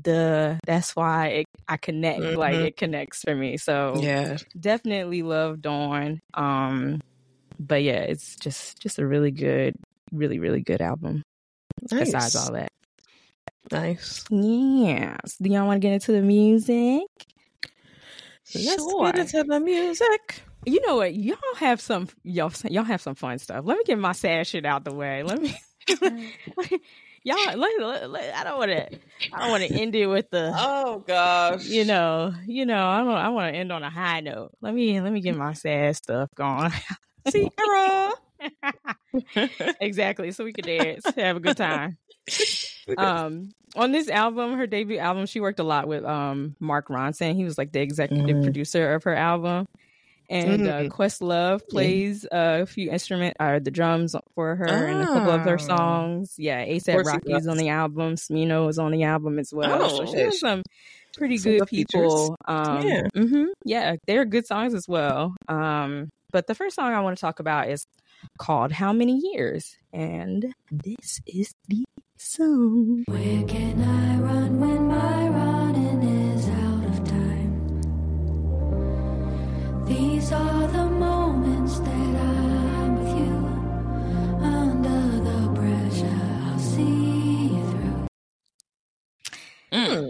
Duh, that's why it, I connect. Like Mhm. it connects for me. So yeah. definitely love Dawn. Um, but yeah, it's just just a really good, really really good album. nice. Besides all that, nice. yes. Do y'all want to get into the music? Let's Sure. get into the music. You know what? Y'all have some y'all y'all have some fun stuff. Let me get my sad shit out the way. Let me. *laughs* y'all, let, let- let- I don't want to. I don't want to end it with the. Oh gosh. You know, you know. I don't. I want to end on a high note. Let me let me get my sad stuff going. *laughs* Ciara. *laughs* exactly. So we could dance, have a good time. *laughs* um on this album her debut album she worked a lot with um mark ronson he was like the executive Mhm. producer of her album and uh, Mhm. questlove plays uh, a few instrument or the drums for her and a couple of her Ah. songs. Yeah asap course he rocky's on the album. Smino is on the album as well. So Oh, she has some pretty some good good people um Yeah. mhm, yeah they're good songs as well. Um but the first song i want to talk about is called how many years? And this is the song. Where can I run when my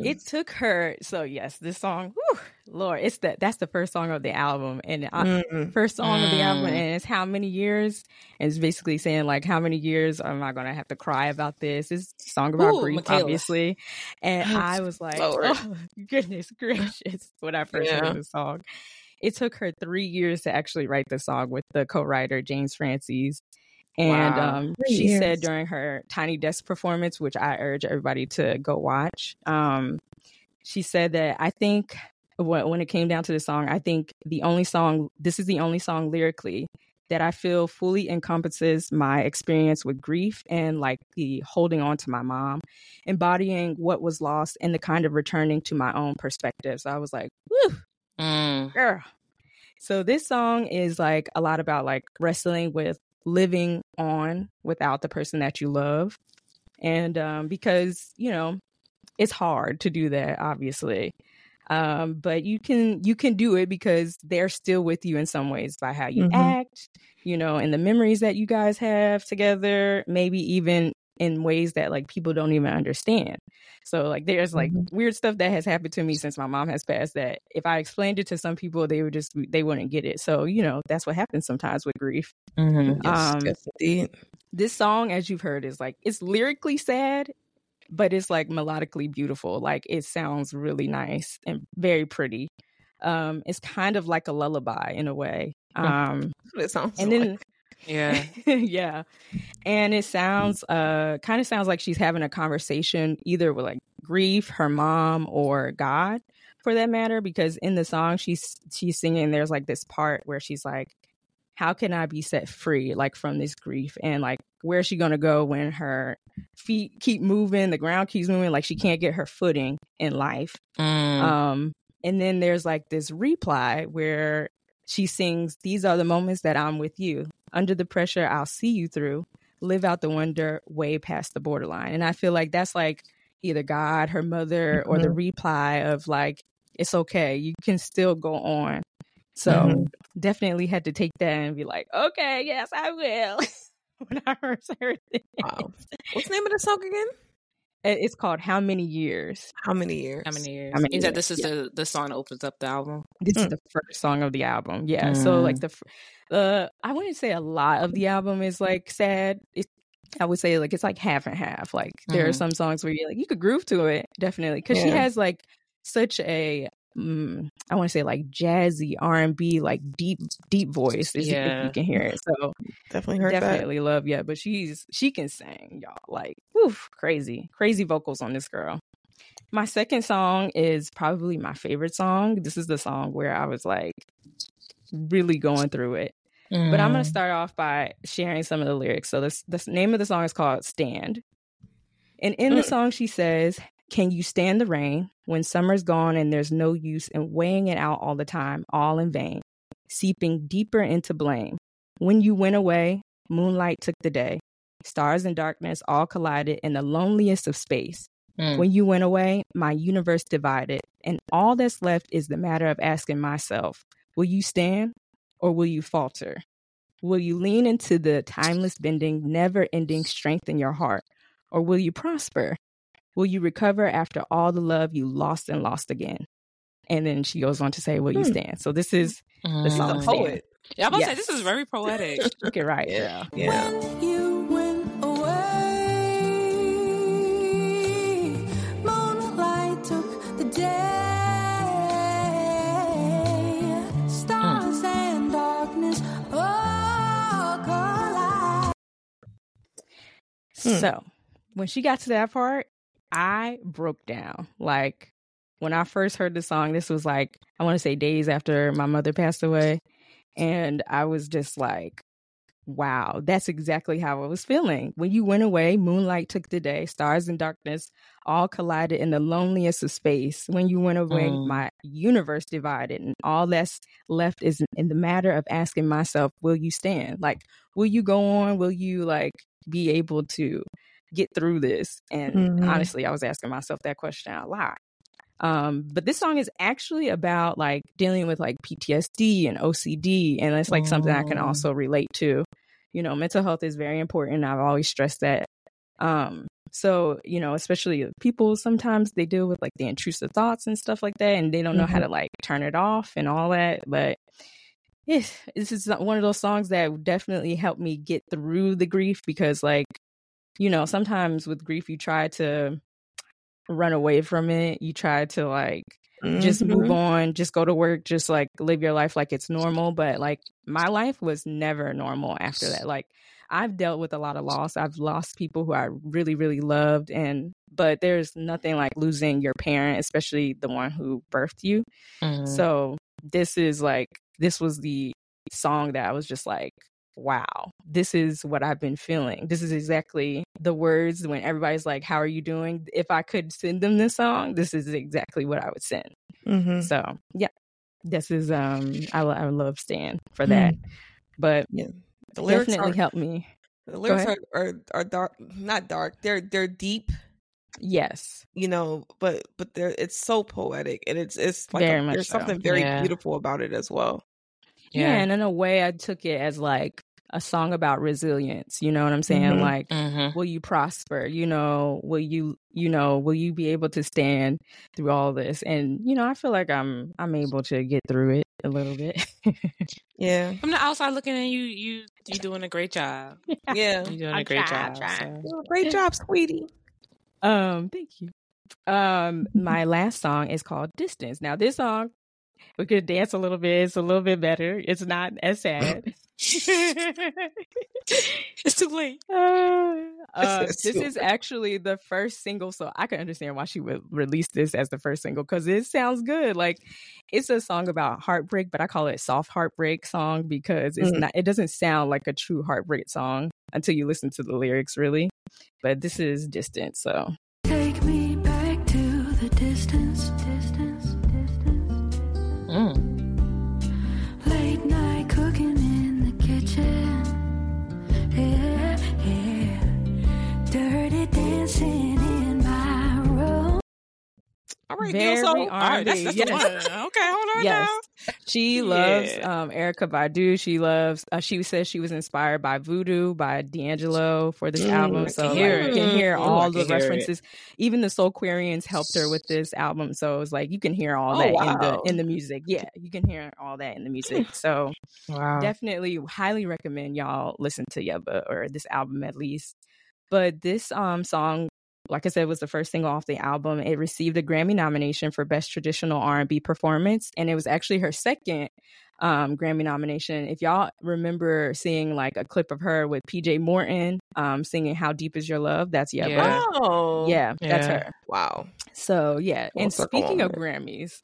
it took her so yes this song whew, lord it's that that's the first song of the album and I, Mm. first song of the album Mm. and it's how many years and it's basically saying like how many years am i gonna have to cry about this it's a song about Ooh, grief Mikala. obviously and i was like Lord. oh *laughs* goodness *laughs* gracious when i first Yeah. heard the song it took her three years to actually write the song with the co-writer james francis And Wow. um, she years. said during her Tiny Desk performance, which I urge everybody to go watch, um, she said that I think when, it came down to the song, I think the only song, this is the only song lyrically that I feel fully encompasses my experience with grief and like the holding on to my mom, embodying what was lost and the kind of returning to my own perspective. So I was like, whew, Mm. girl. So this song is like a lot about like wrestling with living on without the person that you love. And um because, you know, it's hard to do that obviously. Um but you can you can do it because they're still with you in some ways by how you Mhm. act, you know, and the memories that you guys have together, maybe even in ways that like people don't even understand. So like there's like Mhm. weird stuff that has happened to me since my mom has passed that if I explained it to some people they would just they wouldn't get it. So, you know, that's what happens sometimes with grief. Mhm. Yes, Um. This song as you've heard is like it's lyrically sad, but it's like melodically beautiful. Like it sounds really nice and very pretty. Um it's kind of like a lullaby in a way. Um it sounds and like. Yeah. *laughs* yeah. And it sounds uh kind of sounds like she's having a conversation either with like grief, her mom, or God for that matter, because in the song she's she's singing there's like this part where she's like, How can I be set free like from this grief? And like where's she gonna go when her feet keep moving, the ground keeps moving, like she can't get her footing in life. Mm. Um, and then there's like this reply where she sings, These are the moments that I'm with you. Under the pressure, I'll see you through. Live out the wonder way past the borderline. And I feel like that's like either God, her mother, or the reply of like, It's okay. You can still go on. So Mhm. definitely had to take that and be like, Okay, yes, I will. *laughs* when I first heard it. Wow. What's the name of the song again? It's called How Many Years? How many years? How many years? How many you said years? this is Yeah. the the song that opens up the album. This is Mm. the first song of the album. Yeah. So like the, fir- uh, I wouldn't say a lot of the album is like sad. It, I would say like it's like half and half. Like there are Mhm. some songs where you like you could groove to it definitely because she has like such a mm, I want to say like jazzy R and B like deep deep voice. If, you- if Yeah. you can hear it. So Definitely heard definitely love yeah. But she's she can sing y'all like woof crazy crazy vocals on this girl. My second song is probably my favorite song. This is the song where I was like really going through it. But I'm going to start off by sharing some of the lyrics. So this the name of the song is called Stand. And in the Mm. song she says, "Can you stand the rain when summer's gone and there's no use in weighing it out all the time, all in vain, seeping deeper into blame. When you went away, moonlight took the day. Stars and darkness all collided in the loneliest of space. Mm. When you went away, my universe divided, and all that's left is the matter of asking myself, will you stand or will you falter? Will you lean into the timeless bending, never ending strength in your heart? Or will you prosper? Will you recover after all the love you lost and lost again? And then she goes on to say, Will you Hmm. stand? So this is the Mm. She's a poet. Yeah, I'm about to say this is very poetic. Look it right. Yeah. Yeah. When you went away, moonlight took the day. Stars and darkness all collide. Hmm. So when she got to that part, I broke down. Like when I first heard the song, this was like, I want to say days after my mother passed away. And I was just like, wow, that's exactly how I was feeling. When you went away, moonlight took the day, stars and darkness all collided in the loneliest of space. When you went away, Mm. my universe divided, and all that's left is in the matter of asking myself, will you stand? Like, will you go on? Will you like be able to get through this? And Mhm. honestly, I was asking myself that question a lot. Um, but this song is actually about like dealing with like PTSD and OCD, and it's like something I can Mm. also relate to. You know, mental health is very important. I've always stressed that. Um, so you know, especially people sometimes they deal with like the intrusive thoughts and stuff like that, and they don't know how to like turn it off and all that. But yes, this is one of those songs that definitely helped me get through the grief because, like, you know, sometimes with grief you try to run away from it. You try to like just move Mhm. on, just go to work, just like live your life like it's normal. But like my life was never normal after that. Like I've dealt with a lot of loss. I've lost people who I really, really loved, and but there's nothing like losing your parent, especially the one who birthed you. Mhm. So this is like this was the song that I was just like, wow, this is what I've been feeling. This is exactly the words when everybody's like, "How are you doing?" If I could send them this song, this is exactly what I would send. Mm-hmm. So yeah, this is um I, I love Stand for that, but Yeah. The lyrics definitely are helped me. the lyrics are, are are dark, not dark. They're they're deep, Yes, you know, but but they're it's so poetic and it's it's like a- there's so. something very Yeah. beautiful about it as well. Yeah. and in a way, I took it as like a song about resilience. You know what I'm saying? Mhm. Like Mhm. will you prosper you know will you you know will you be able to stand through all this and you know i feel like i'm i'm able to get through it a little bit Yeah, From the outside looking in, you you you doing a great job. *laughs* yeah. You're doing I a great try, I job. try. so. Well, Great job, sweetie. um thank you um my last song is called distance now this song we could dance a little bit it's a little bit better it's not as sad *laughs* It's too late. *laughs* Uh, uh, this is actually the first single, so I can understand why she would release this as the first single because it sounds good. Like it's a song about heartbreak, but I call it soft heartbreak song because it's Mm. not. It doesn't sound like a true heartbreak song until you listen to the lyrics, really. But this is distant, so Take me back to the distance, distance, dancing in my room. All right, very Neo Soul. R&B. All right, that's, that's yes. the one. Okay, hold on Yes. now. She loves Yeah. um, Erykah Badu. She loves. Uh, she says she was inspired by Voodoo by D'Angelo for this Mm, album. I So can like, you can hear Ooh, all I the can hear it. references. Even the Soulquarians helped her with this album. So it's like you can hear all Oh, that in the in the music. Yeah, you can hear all that in the music. So Wow. definitely highly recommend y'all listen to Yebba or this album at least. But this um song, like I said, was the first single off the album. It received a Grammy nomination for Best Traditional R&B Performance, and it was actually her second um, Grammy nomination. If y'all remember seeing like a clip of her with PJ Morton um, singing "How Deep Is Your Love," that's Yebba. Yeah. Oh, Yeah, that's her. Wow. So yeah, Full and speaking of it. Grammys,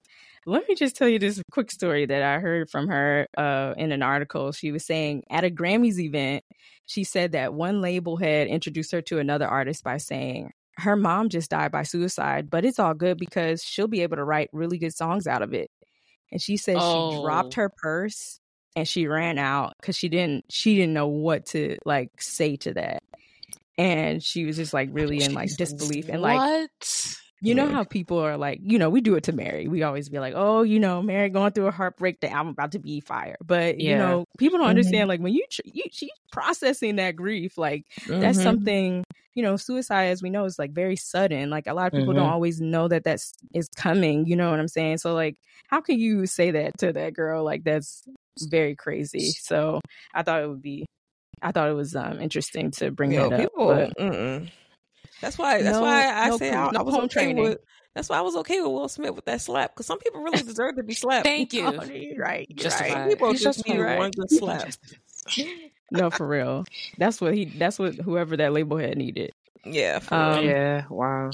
let me just tell you this quick story that I heard from her uh, in an article. She was saying at a Grammys event, she said that one label had introduced her to another artist by saying her mom just died by suicide, but it's all good because she'll be able to write really good songs out of it. And she said she dropped Oh. her purse and she ran out because she didn't she didn't know what to like say to that. And she was just like really in like disbelief and like what? You know how people are like, you know, we do it to Mary. We always be like, oh, you know, Mary going through a heartbreak, the album about to be fire. But you know, people don't Mhm. understand. Like when you, you she's processing that grief, like that's Mhm. something. You know, suicide, as we know, is like very sudden. Like a lot of people don't Mhm. always know that that's is coming. You know what I'm saying? So like, how can you say that to that girl? Like that's very crazy. So I thought it would be, I thought it was um interesting to bring Yo, that up. people. but- mm-mm. That's why. That's No- why I no say poem- I, no I was okay training. with. That's why I was okay with Will Smith with that slap because some people really deserve to be slapped. Thank *laughs* you. Oh, you're right. You're Justified. right. People He's just need justified. one good *laughs* slap. no, for real. That's what he. That's what whoever that label had needed. Yeah. For Um, yeah. Wow.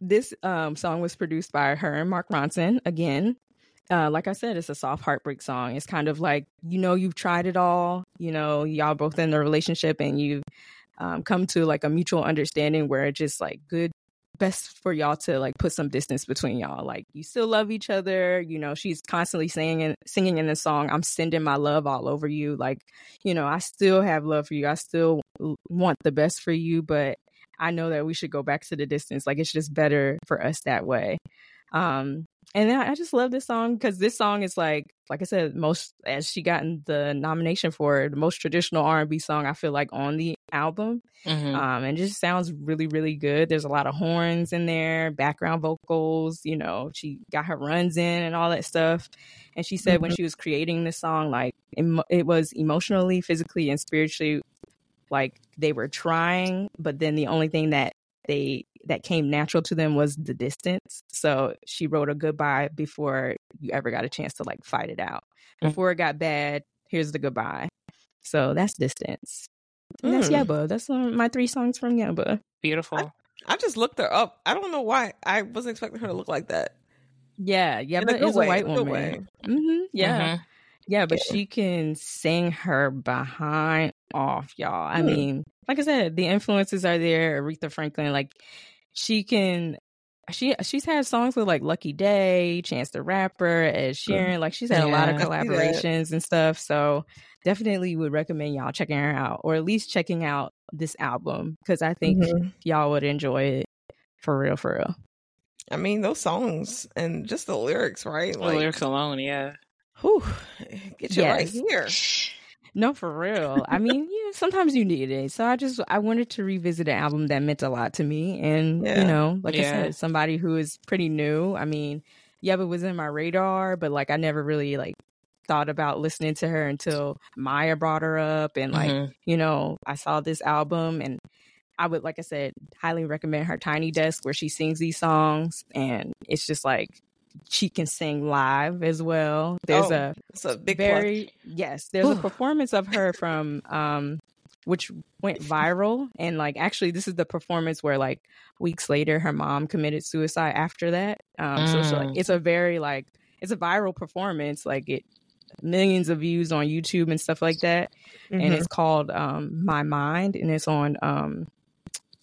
This um, song was produced by her and Mark Ronson. Again, uh, like I said, it's a soft heartbreak song. It's kind of like you know you've tried it all. You know y'all both in the relationship and you've um, come to like a mutual understanding where it's just like good best for y'all to like put some distance between y'all. Like you still love each other you know she's constantly singing singing in the song i'm sending my love all over you. Like you know i still have love for you. I still want the best for you but i know that we should go back to the distance. Like it's just better for us that way. Um and I I just love this song because this song is like, like I said, most as she gotten the nomination for the most traditional R and B song. I feel like on the album, Mhm. um, and it just sounds really, really good. There's a lot of horns in there, background vocals. You know, she got her runs in and all that stuff. And she said when she was creating this song, like it was emotionally, physically, and spiritually, like they were trying, but then the only thing that they that came natural to them was the distance. So she wrote a goodbye before you ever got a chance to like fight it out. Mm. Before it got bad, here's the goodbye. So that's distance. And that's Mm. Yebba. That's uh, my three songs from Yebba. Beautiful. I just looked her up. I don't know why. I wasn't expecting her to look like that. Yeah, In a Yebba good is a way, white in a good woman. hmm Yeah, Mhm. yeah, but Yeah. she can sing her behind off, y'all. I mean, like I said, the influences are there. Aretha Franklin, like she can. She she's had songs with like Lucky Day, Chance the Rapper, Ed Sheeran. Like she's had a lot of Yeah. I see that. collaborations and stuff. So definitely would recommend y'all checking her out, or at least checking out this album because I think Mhm. y'all would enjoy it for real, for real. I mean, those songs and just the lyrics, right? The lyrics alone, yeah. whew, get you right here. No, for real. I mean, yeah, sometimes you need it. So I just I wanted to revisit an album that meant a lot to me, and Yeah. you know, like I said, somebody who is pretty new. I mean, Yebba was in my radar, but like I never really like thought about listening to her until Maya brought her up, and like Mhm. you know, I saw this album, and I would like I said, highly recommend her Tiny Desk where she sings these songs, and it's just like she can sing live as well. There's Oh, a a big plus. very yes there's a performance of her from um which went viral and like actually this is the performance where like weeks later her mom committed suicide after that um so it's like Mm. it's a very like it's a viral performance like it millions of views on youtube and stuff like that and Mhm. it's called um my mind and it's on um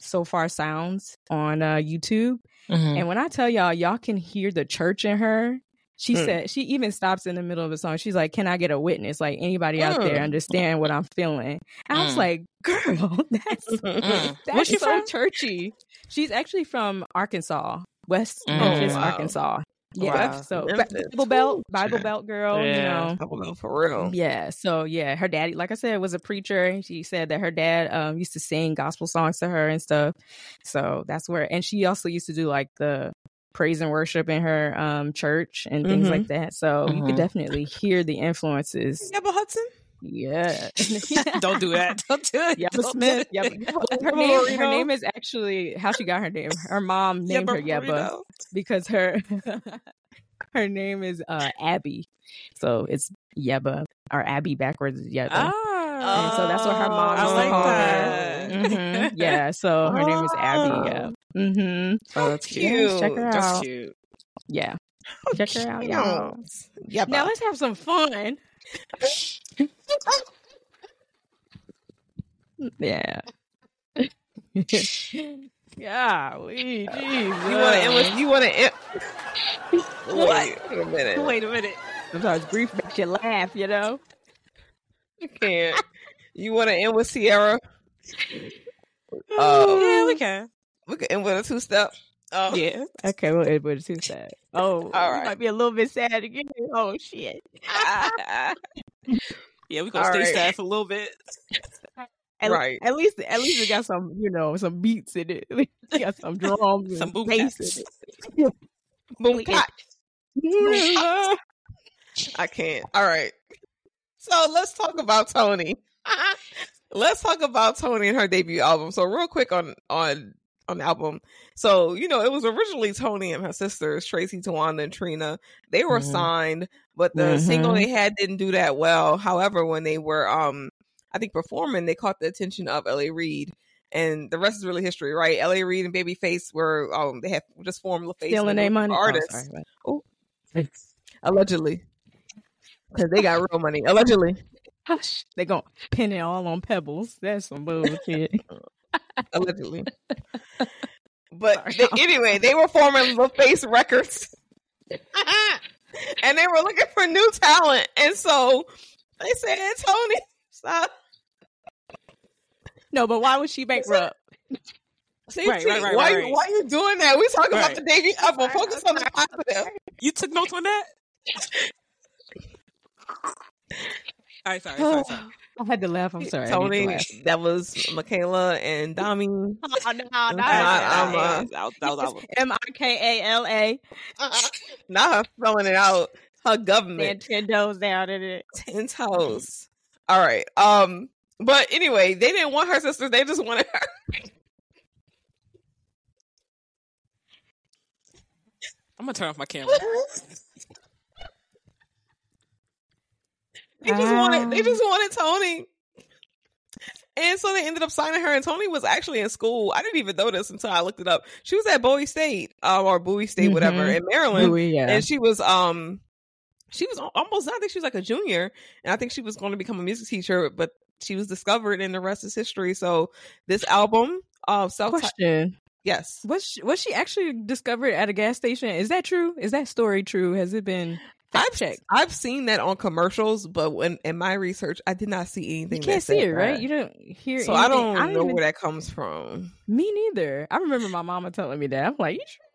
Sofar Sounds on uh youtube Mhm. and when I tell y'all, y'all can hear the church in her. She Mm. said she even stops in the middle of a song. She's like, "Can I get a witness? Like anybody out there Mm. understand what I'm feeling?" And I was Mm. like, "Girl, *laughs* that's Mm. that's so from? churchy." She's actually from Arkansas, West Mm. Memphis, Oh, wow. Arkansas. Yeah, Wow. so Memphis. Bible Belt, Ooh, Bible. Belt girl. You Yeah. know, Couple of for real. yeah. So yeah, her daddy, like I said, was a preacher. She said that her dad um used to sing gospel songs to her and stuff. So that's where, and she also used to do like the praise and worship in her um church and things Mhm. like that. So you Mhm. could definitely hear the influences. Yebba Hudson. Yeah. *laughs* Don't do that. *laughs* Don't do it. Do Smith. it. Yebba. *laughs* Her name, her name is actually how she got her name. Her mom named her Yebba Burrito. because her her name is uh Abby. So it's Yebba or Abby backwards is Yebba. Ah, And so that's what her mom I used to like call that. her. Mhm. Yeah, so her name is Abby. Yeah. Mm-hmm. Oh, that's cute. Yes, check her That's out. cute. Yeah. Oh, Check her out, y'all. cute. Now let's have some fun. Yeah. yeah, we geez. you want to end with you want to end. Wait, wait a minute. Wait a minute. Sometimes grief makes you laugh, you know. You can't. You want to end with Ciara? *laughs* Oh Yeah, Uh, we can. we can end with a two step. Oh, Yeah. Okay, well, it was too sad. Oh, All right. might be a little bit sad again. Oh shit. *laughs* Yeah, we're gonna All stay right. sad for a little bit. *laughs* At, Right. At least, at least it got some, you know, some beats in it. *laughs* It got some drums, Some boom bass in it. *laughs* Boom. I can't. All right. So let's talk about Toni. let's talk about Toni and her debut album. So real quick on on on the album. So you know it was originally Toni and her sisters Traci, Towanda, and Trina. They were Mhm. signed, but the Mhm. single they had didn't do that well. However, when they were um I think performing, they caught the attention of L.A. Reid. And the rest is really history, right? L.A. Reid and Babyface were um they had just formed LaFace Stealing and their they were money. Oh, sorry. Oh. allegedly because they got real money allegedly *laughs* Hush. They gonna pin it all on pebbles. That's some bullshit. *laughs* allegedly *laughs* but Sorry. they, anyway they were forming LaFace records *laughs* and they were looking for new talent and so they said Toni stop no, but why would she bankrupt? *laughs* See, Right, right, right, why, right, right. why you doing that? We talking about Right. the debut album. Focus on the positive. You took notes on that? *laughs* All right, sorry, sorry, sorry. *gasps* I had to laugh. I'm sorry. I need to Toni, laugh. that was Mikala and Dami. Oh, no, *laughs* not- I'm, uh, that was, that was, M I K A L A. *laughs* Not her spelling it out. Her government. Nintendo's down in it. ten toes. All right. Um, but anyway, they didn't want her sisters. They just wanted her. *laughs* I'm gonna turn off my camera. They just wanted. They just wanted Toni. And so they ended up signing her, and Toni was actually in school. I didn't even know this until I looked it up. She was at Bowie State, um, or Bowie State, whatever, Mhm. in Maryland, Louis, yeah. and she was um, she was almost. I think she was like a junior, and I think she was going to become a music teacher, but she was discovered, and the rest is history. So this album, uh, self, Question: yes, Was she, was she actually discovered at a gas station? Is that true? Is that story true? Has it been I've checked? I've seen that on commercials, but when in my research, I did not see anything. You can't that see it, right? that. You don't hear. It. So I don't didn't know even- where that comes from. Me neither. I remember my mama telling me that. I'm like, you sure?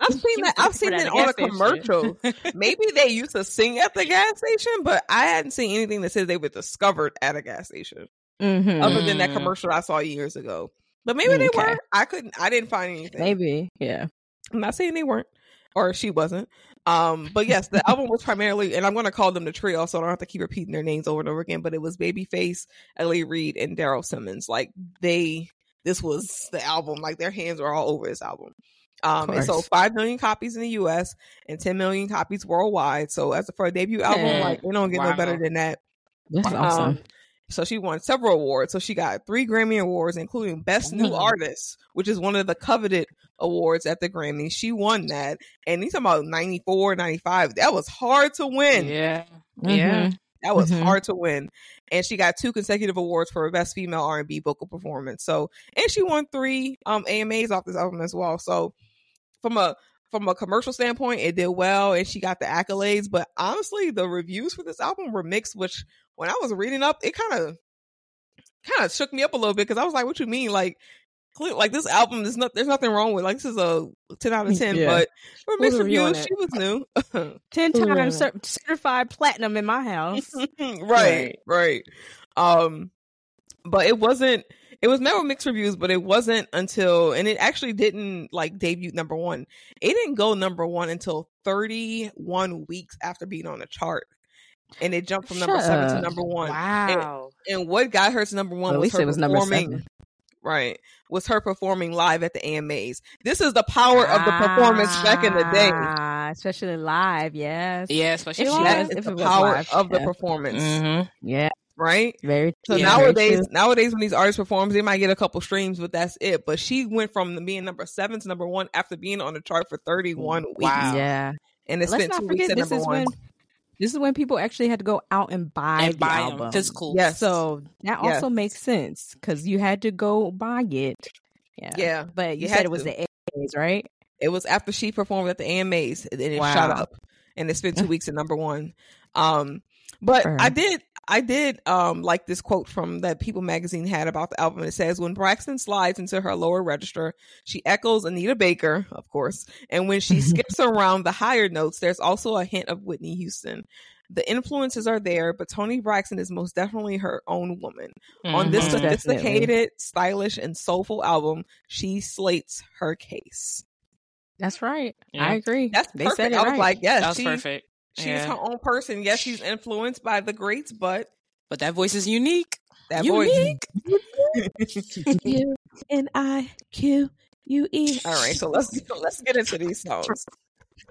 I've seen that. I've seen discovered it on a commercial. Maybe they used to sing at the gas station, but I hadn't seen anything that says they were discovered at a gas station, Mhm. other than that Mm. commercial I saw years ago. But maybe they Okay. were. I couldn't. I didn't find anything. Maybe, yeah. I'm not saying they weren't, or she wasn't. Um, but yes, the album was primarily, and I'm going to call them the trio, so I don't have to keep repeating their names over and over again. But it was Babyface, L.A. Reid, and Daryl Simmons. Like they, this was the album. Like their hands were all over this album. Um, it course. sold five million copies in the U.S. and 10 million copies worldwide. So as for a debut album, Yeah. like they don't get no better than that. That's Um, awesome. So she won several awards. So she got three Grammy awards, including Best New. Artist, which is one of the coveted awards at the Grammys. She won that. And he's talking about 94, 95. That was hard to win. Yeah. Mhm. Yeah. That was Mhm. hard to win. And she got two consecutive awards for Best Female R&B Vocal Performance. So, and she won three um AMAs off this album as well. So, from a from a commercial standpoint, it did well and she got the accolades. But honestly, the reviews for this album were mixed, which when I was reading up, it kind of kind of shook me up a little bit because I was like, "What you mean? Like, clear, like this album is not. There's nothing wrong with. Like, this is a ten out of ten. Yeah. But for Who's mixed reviews, she was new. *laughs* Ten times cer- certified platinum in my house. *laughs* right, right. Um, but it wasn't. It was met with mixed reviews, but it wasn't until, and it actually didn't like debut number one. It didn't go number one until 31 weeks after being on the chart, and it jumped from number Shut seven to number one. Wow. And what got her to number one Well, at was least her it was number performing. seven. Right, was her performing live at the AMAs. This is the power of the performance back in the day. Ah, especially live. Yes. Yeah, especially If she live. That if the it was power live, of the yeah. performance, Mhm. Yeah. right? Very. So yeah, very nowadays, true. nowadays when these artists perform, they might get a couple streams, but that's it. But she went from being number seven to number one after being on the chart for 31 weeks. Wow. Yeah. And it Let's spent not two weeks forget at this number is one. when this is when people actually had to go out and buy And the buy album. them physical. Yes. So that Yes. also makes sense because you had to go buy it. Yeah. Yeah. But you, You said had it was to. the A's, right? It was after she performed at the AMAs and it Wow. shot up. And it spent two *laughs* weeks at number one. Um but I did I did um like this quote from that People magazine had about the album. It says when Braxton slides into her lower register, she echoes Anita Baker, of course, and when she *laughs* skips around the higher notes, there's also a hint of Whitney Houston. The influences are there, but Toni Braxton is most definitely her own woman. On this Mhm. Most definitely. sophisticated, stylish, and soulful album, she slates her case. That's right. Yeah. I agree. That's they perfect. said it I was right. like, yes, that was she, perfect. She's Yeah. her own person. Yes, she's influenced by the greats, but But that voice is unique. that voice. unique. *laughs* U N I Q U E. All right, so let's let's get into these songs. *laughs*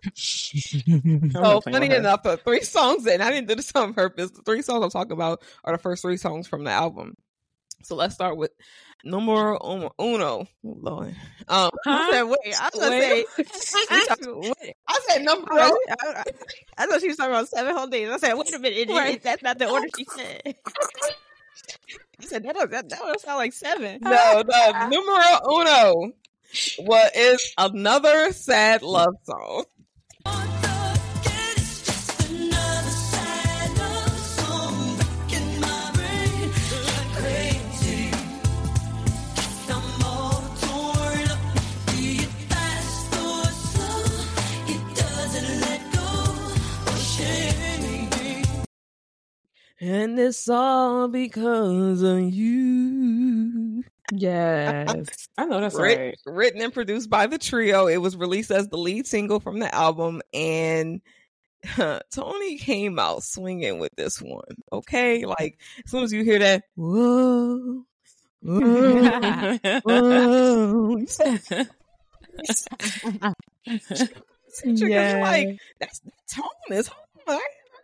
So funny enough, the three songs, and I didn't do this on purpose. The three songs I'm talking about are the first three songs from the album. So let's start with Numero Uno. Oh, Lord. Um, I said, wait, I was gonna Wait. say, *laughs* we. I said number. I, I, I thought she was talking about seven whole days. I said, wait a minute, it, it- that's not the order she said. *laughs* You said that don't, that, that don't sound like seven. No, no, *laughs* numero uno. What is another sad love song? And it's all because of you. Yes. I know that's Writ- right. Written and produced by the trio. It was released as the lead single from the album, and *laughs* Toni came out swinging with this one. Okay, like as soon as you hear that, whoa, whoa, whoa, *laughs* *laughs* you said- like that's that tone is hard. Oh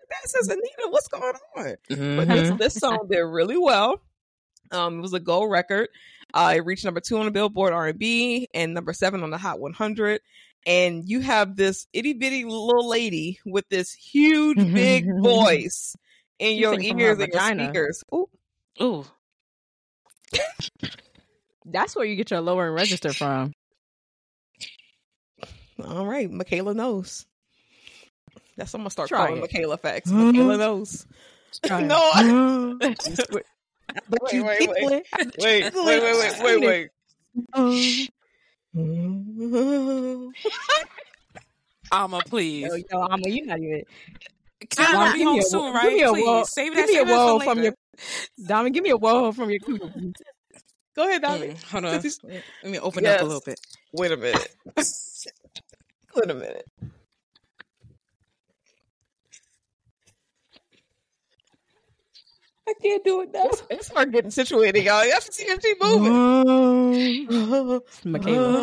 That says Anita, what's going on? But this, Mhm. this song did really well. Um, it was a gold record. Uh, it reached number two on the Billboard R&B and number seven on the Hot 100. And you have this itty bitty little lady with this huge big *laughs* voice in She your sing from her ears and your speakers. Ooh, Ooh. That's where you get your lower register from. all right, Mikala knows. That's I'm gonna start Try calling it. Mikala facts. Huh? Mikala knows. Try *laughs* no, I, *laughs* but Wait, you wait, tickle wait. it. wait, wait, wait, wait, wait, *laughs* wait. Ama, please. Yo, yo, Ama, you not even. Can I be home soon, right? give me a Please. wo- save give that, me a save whoa later. from your- Dami, give me a whoa from your. Go ahead, Dobby. Mm, hold on. Let me open Yes. up a little bit. Wait a minute. Wait a minute. I can't do it now. Let's start getting situated, y'all. You have to see if she moving. Mikala.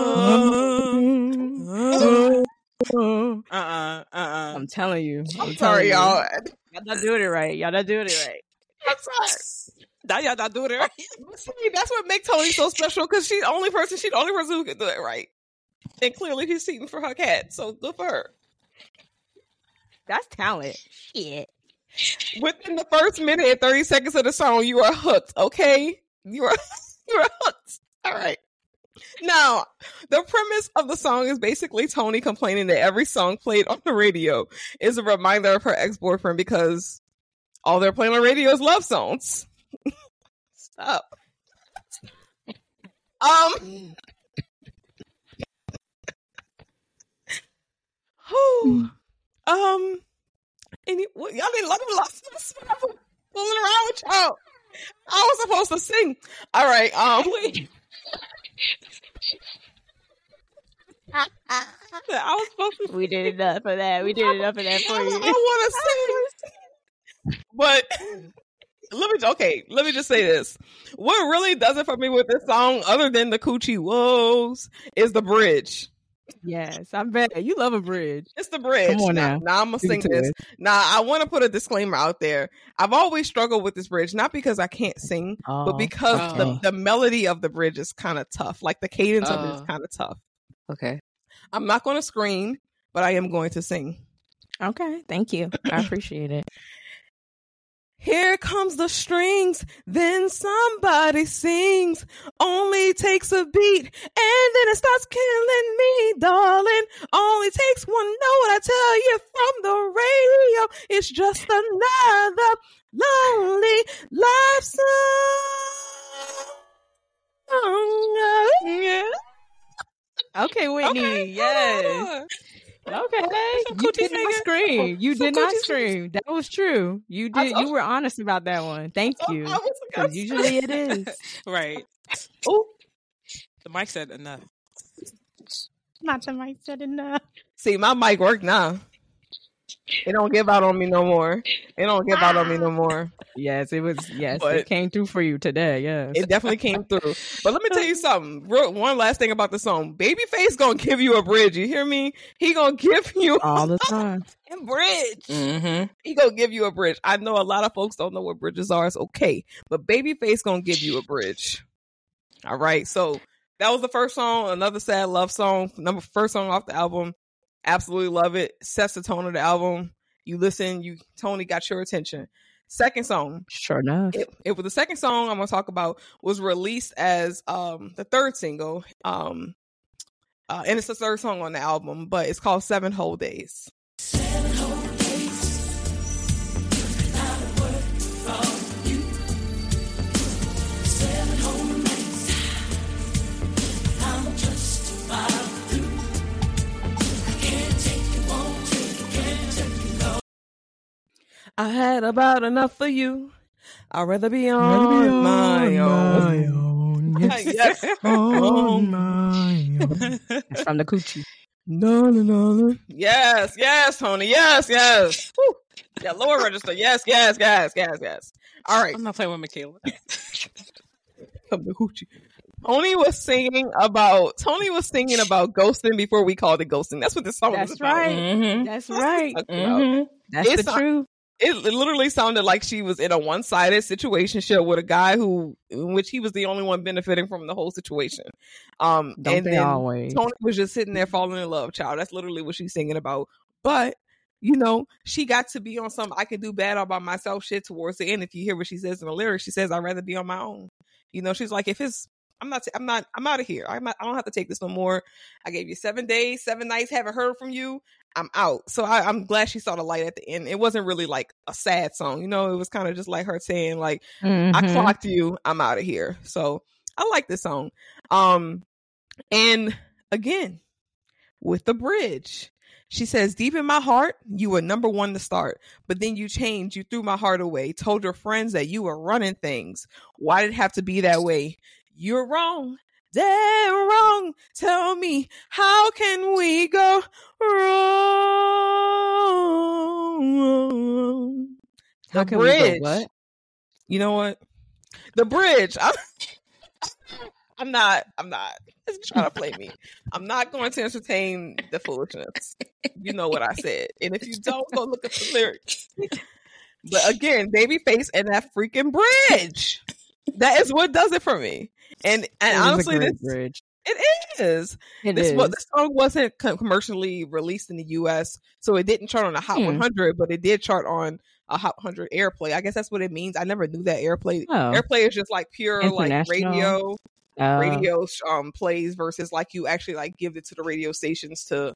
Uh uh uh uh. I'm telling you. I'm sorry, telling you. y'all. Y'all not doing it right. Y'all not doing it right. I'm sorry. Now y'all not doing it right. See, that's what makes Toni so special because she's the only person. She's the only person who can do it right. And clearly, she's cheating for her cat. So good for her. That's talent. Shit. Within the first minute and thirty seconds of the song, you are hooked. Okay, you are *laughs* you are hooked. All right. Now, the premise of the song is basically Toni complaining that every song played on the radio is a reminder of her ex boyfriend because all they're playing on radio is love songs. *laughs* Stop. Um. *laughs* Whew. Um. Any, what, y'all didn't let me lost spot for fooling around with y'all. I was supposed to sing. All right. Um. I was supposed to. We did enough for that. We did enough of that for you. I, you. want *laughs* to sing, but let me. Okay, let me just say this. What really does it for me with this song, other than the coochie woes, is the bridge. Yes, I'm bet you love a bridge. It's the bridge. Come on now. now. Now I'm gonna sing it this. us. Now I want to put a disclaimer out there. I've always struggled with this bridge, not because I can't sing, but Oh, because the, the melody of the bridge is kind of tough. Like the cadence of it is uh. Oh. kind of tough. Okay. I'm not going to scream, but I am going to sing. Okay, thank you. I appreciate it. Here comes the strings, then somebody sings. Only takes a beat, and then it starts killing me, darling. Only takes one note, I tell you from the radio. It's just another lonely love song. Okay, Whitney. Okay, yes. Hold on. Okay. You did not singing. scream. You did not scream. That was true. You did. You were honest about that one. Thank you. I was gonna 'Cause usually it is. *laughs* Right. Ooh. The mic said enough. Not the mic said enough. See, my mic work now. It don't give out on me no more. It don't give out on me no more. Yes, it was. Yes, But- it came through for you today. Yes. It definitely came through. But let me tell you *laughs* something. Real, one last thing about the song. Babyface gonna give you a bridge. You hear me? He gonna give you *laughs* all the time. a bridge. Mm-hmm. He gonna give you a bridge. I know a lot of folks don't know what bridges are. It's okay, but Babyface gonna give you a bridge. All right. So that was the first song. Another sad love song. Number first song off the album. Absolutely love it. Sets the tone of the album. You listen. You Toni got your attention. Second song. Sure enough. It, it was the second song I'm gonna talk about was released as um the third single. Um uh, and it's the third song on the album, but it's called Seven Whole Days. I had about enough for you. I'd rather be on, my own. *laughs* yes. on my own. *laughs* It's from the coochie. No, no, no, no. Yes, yes, Toni. Yes, yes. Woo. Yeah, lower register. Yes, yes, yes, yes, yes. All right. I'm not playing with Mikala. *laughs* Come to hoochie. Toni was singing about Toni was singing about ghosting before we called it ghosting. That's what this song That's is about. right. Mm-hmm. That's right. Mm-hmm. That's It's the a- truth. It literally sounded like she was in a one-sided situation shit with a guy who in which he was the only one benefiting from the whole situation um Don't and they then always? Toni was just sitting there falling in love child that's literally what she's singing about but you know she got to be on some i can do bad all by myself shit towards the end if you hear what she says in the lyrics she says i'd rather be on my own you know she's like if it's I'm not. I'm not. I'm out of here. I'm not, I don't have to take this no more. I gave you seven days, seven nights. Haven't heard from you. I'm out. So I, I'm glad she saw the light at the end. It wasn't really like a sad song, you know. It was kind of just like her saying, like, I Mhm. clocked you. I'm out of here. So I like this song. Um, and again, with the bridge, she says, "Deep in my heart, you were number one to start, but then you changed. You threw my heart away. Told your friends that you were running things. Why did it have to be that way? You're wrong." Damn wrong. Tell me, how can we go wrong? How The can we go bridge. what? You know what? The bridge. I'm, I'm not. I'm not. It's trying to play me. I'm not going to entertain the foolishness. You know what I said. And if you don't, go look at the lyrics. But again, Babyface and that freaking bridge. That is what does it for me. And and honestly, this, bridge. it is. It this is. was the song wasn't commercially released in the U.S., so it didn't chart on a Hot Hmm. 100, but it did chart on a Hot 100 airplay. I guess that's what it means. I never knew that airplay. Oh. Airplay is just like pure like radio, Uh, radio um plays versus like you actually like give it to the radio stations to.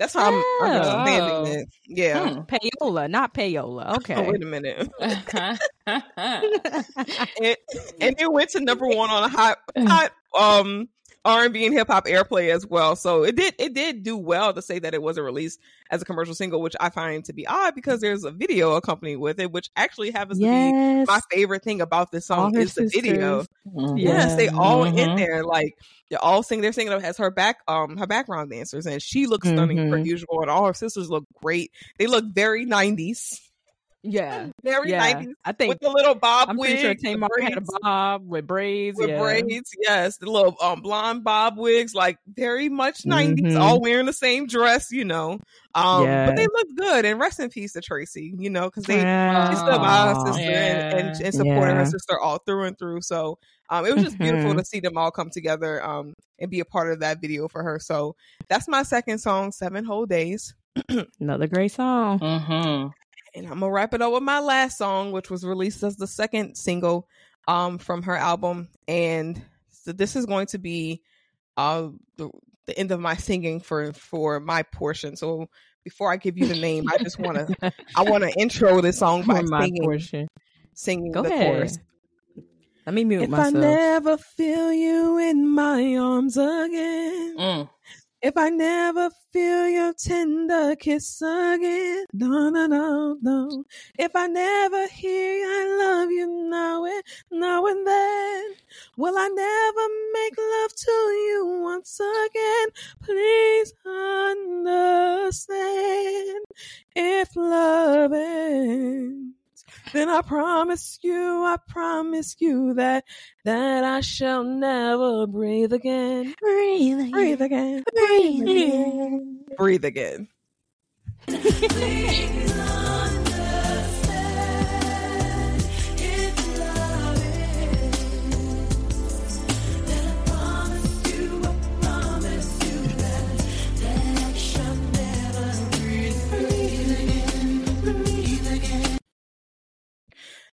That's how I'm Oh. understanding it. Yeah. Hmm. payola, not payola. *laughs* Oh, Okay. wait a minute. *laughs* and, and it went to number one on a hot *laughs* hot um R and B and hip hop airplay as well. So it did it did do well to say that it wasn't released as a commercial single, which I find to be odd because there's a video accompanied with it, which actually happens to be my favorite thing about this song is the video. Mhm. Yes, they all in Mhm. there. Like they're all singing. They're singing as her back, um, her background dancers, and she looks stunning per Mhm. usual. And all her sisters look great. They look very nineties, yeah. *laughs* very Yeah. nineties I think with the little bob I'm wigs, pretty sure Tamar had a bob with braids. with yeah. braids. Yes, the little um blonde bob wigs, like very much 90s Mhm. all wearing the same dress. You know, um, but they look good. And rest in peace to Traci. You know, because they Yeah. she stood by her Aw, sister and, and, and supported Yeah. her sister all through and through. So um, it was just beautiful Mhm. to see them all come together um, and be a part of that video for her. So that's my second song, Seven Whole Days. *clears throat* Another great song. Mhm. And I'm gonna wrap it up with my last song, which was released as the second single um, from her album. And so this is going to be uh, the, the end of my singing for for my portion. So before I give you the name, I just want to *laughs* I want to intro this song by For my singing portion. singing Go the ahead. chorus. Let me mute If myself. I never feel you in my arms again, Mm. If I never feel your tender kiss again, no, no, no, no. If I never hear I love you now and now and then, will I never make love to you once again? Please understand if love ends. Then I promise you, I promise you that that I shall never breathe again. Breathe, Breathe again. breathe again. Breathe again. Please understand *laughs*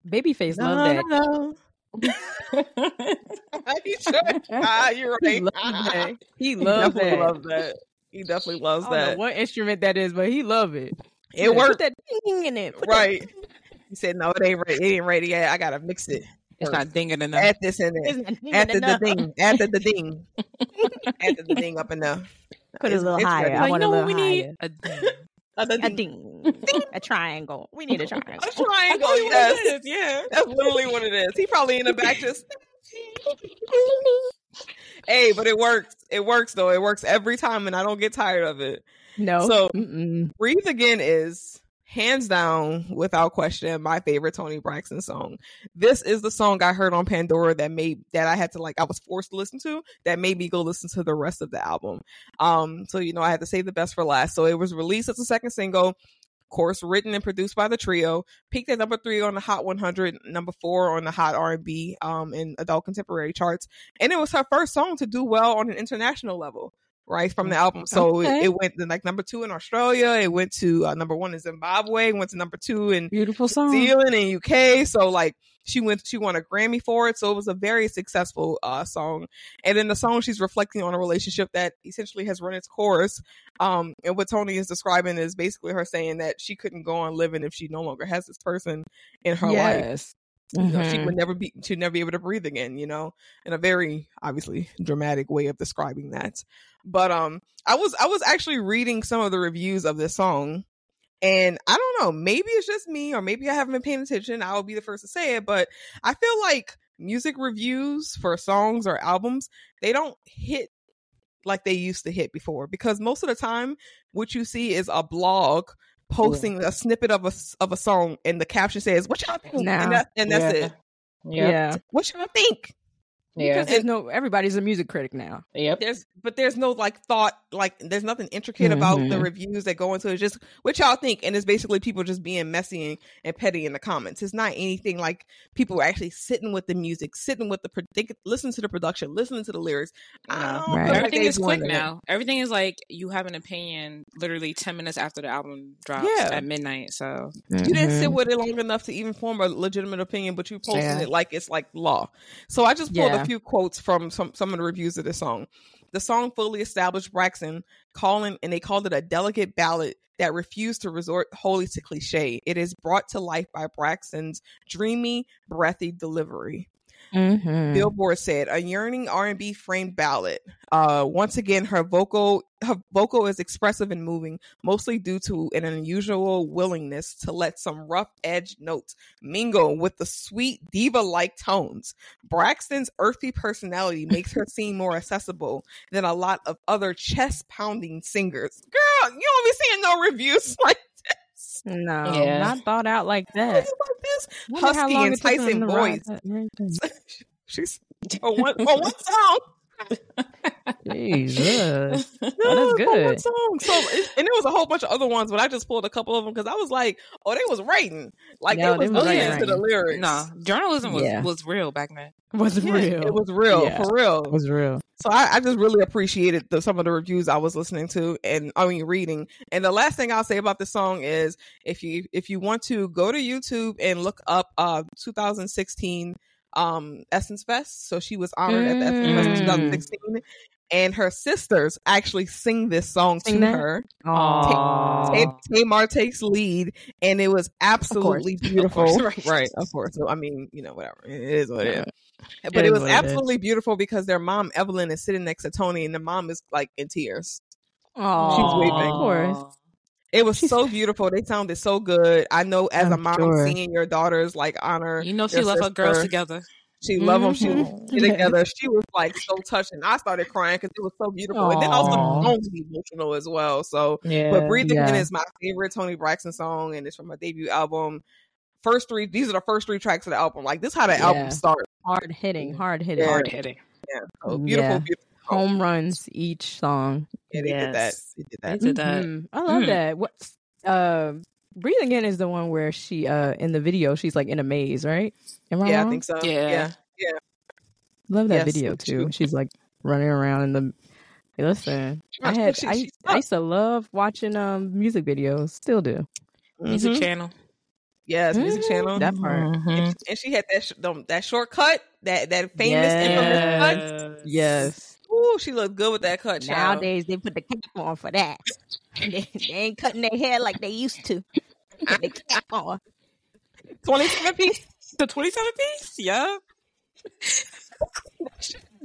Babyface No, love that. no, no. you sure? Ah, you're He right. loves that. He *laughs* He definitely that. loves that. He definitely loves I don't know that. what instrument that is, but he love it. It Put worked. that ding in it. Put that- Right. He said, no, it ain't ready. It ain't ready yet. I gotta mix it. It's first. not dinging enough. Add this in there. It's not dinging After the ding. *laughs* After the ding. After the ding up in there. Put it a little higher. ready. I want you a little what we need? higher. A ding. A ding. ding. a triangle. We need a triangle. *laughs* A triangle, That's what yes. it is, yeah. That's literally what it is. He probably in the back just. *laughs* hey, but it works. It works though. It works every time, and I don't get tired of it. No. So- Mm-mm. Breathe Again is hands down, without question, my favorite Toni Braxton song. This is the song I heard on Pandora that made that I had to like I was forced to listen to that made me go listen to the rest of the album. Um, so you know I had to save the best for last. So it was released as a second single. Of course, written and produced by the trio. Peaked at number three on the Hot 100, number four on the Hot R&B um, and adult contemporary charts, and it was her first song to do well on an international level. Right from the album, so Okay. it, it went to like number two in Australia. It went to uh, number one in Zimbabwe. Went to number two in Beautiful song. Zealand and UK. So like she went, she won a Grammy for it. So it was a very successful uh, song. And in the song, she's reflecting on a relationship that essentially has run its course. Um, and what Toni is describing is basically her saying that she couldn't go on living if she no longer has this person in her life. Yes. You know, she Mhm. would never be, she'd never be able to breathe again. You know, in a very obviously dramatic way of describing that. But um, I was I was actually reading some of the reviews of this song, and I don't know, maybe it's just me, or maybe I haven't been paying attention. I will be the first to say it, but I feel like music reviews for songs or albums they don't hit like they used to hit before because most of the time what you see is a blog posting a snippet of a s- of a song and the caption says what y'all think Nah. and, that, and that's Yeah. it Yep. Yeah. what y'all think Yeah. Because there's no everybody's a music critic now. Yep. there's but there's no like thought like there's nothing intricate about the Mhm. reviews that go into it It's just what y'all think and it's basically people just being messy and, and petty in the comments it's not anything like people actually sitting with the music sitting with the pro- they listen to the production listening to the lyrics I No. Right. Everything is quick that. now. Everything is like you have an opinion literally 10 minutes after the album drops Yeah. at midnight. So, you didn't sit Mhm. with it long enough to even form a legitimate opinion, but you posted Yeah. it like it's like law. So I just pulled Yeah. Few quotes from some some of the reviews of the song. The song fully established Braxton calling, and they called it a delicate ballad that refused to resort wholly to cliche. It is brought to life by Braxton's dreamy, breathy delivery. Mhm. Billboard said a yearning R&B framed ballad. Uh, once again, her vocal her vocal is expressive and moving, mostly due to an unusual willingness to let some rough edge notes mingle with the sweet diva like tones. Braxton's earthy personality *laughs* makes her seem more accessible than a lot of other chest pounding singers. Girl, you don't be seeing no reviews *laughs* like this. No, Yeah. not thought out like that. Like this. How Husky, long it took them enticing voice. that right there. *laughs* She's on one, on one *laughs* song. *laughs* Jesus. Yeah, Oh, that's for one good. song. So, it, and there was a whole bunch of other ones, but I just pulled a couple of them because I was like, "Oh, they was writing, like No, they they was was listening writing, to the lyrics." nah, journalism was, Yeah. was real back then. Was Yeah, real. It was real, Yeah. for real. It was real. So I, I just really appreciated the, some of the reviews I was listening to and I mean reading. And the last thing I'll say about the song is if you if you want to go to YouTube and look up uh 2016 um Essence Fest. So she was honored at the Essence Fest in Mm. 2016. And her sisters actually sing this song Sing to that? her. Aw. Tay- Tamar takes lead, and it was absolutely *laughs* beautiful. course, right. right, of course. So I mean, you know, whatever. It is what it is. It But it is was what it is. absolutely beautiful because their mom Evelyn is sitting next to Toni, and the mom is like in tears. Aw, She's waving. Of course. It was She's- so *laughs* beautiful. They sounded so good. I know as a I'm mom, sure. seeing your daughters like honor. You know, she their left her girls together. She loved them. She was Mhm. *laughs* together. She was like so touched, and I started crying because it was so beautiful. And then also Aw. the song was emotional as well. So Yeah. But "Breathing Again Yeah. is my favorite Toni Braxton song, and it's from my debut album. First three, these are the first three tracks of the album. Like this, is how the Yeah. album starts. Hard hitting, hard hitting. Yeah. Hard hitting. Yeah, so beautiful, Yeah. beautiful. Song. Home runs each song. Yeah, they did that. Yes. They did They that. did that. Mhm. I love Mm. that. What? Uh, Breathe Again is the one where she, uh, in the video, she's like in a maze, right? Am I Yeah, wrong? I think so. Yeah. Yeah, yeah. Love that Yes, video too. true. She's like running around in the. Hey, listen, I had she- I, she used- I used to love watching um music videos. Still do Music Mhm. channel. Yes, music Mhm. channel. that part. Mhm. and she had that sh- them- that shortcut, that that famous infamous cut. Yes. Ooh, she looked good with that cut. Child. Nowadays they put the cap on for that. *laughs* they, they ain't cutting their hair like they used to. Put the cap on. twenty-seven piece. The 27 piece? Yeah. *laughs*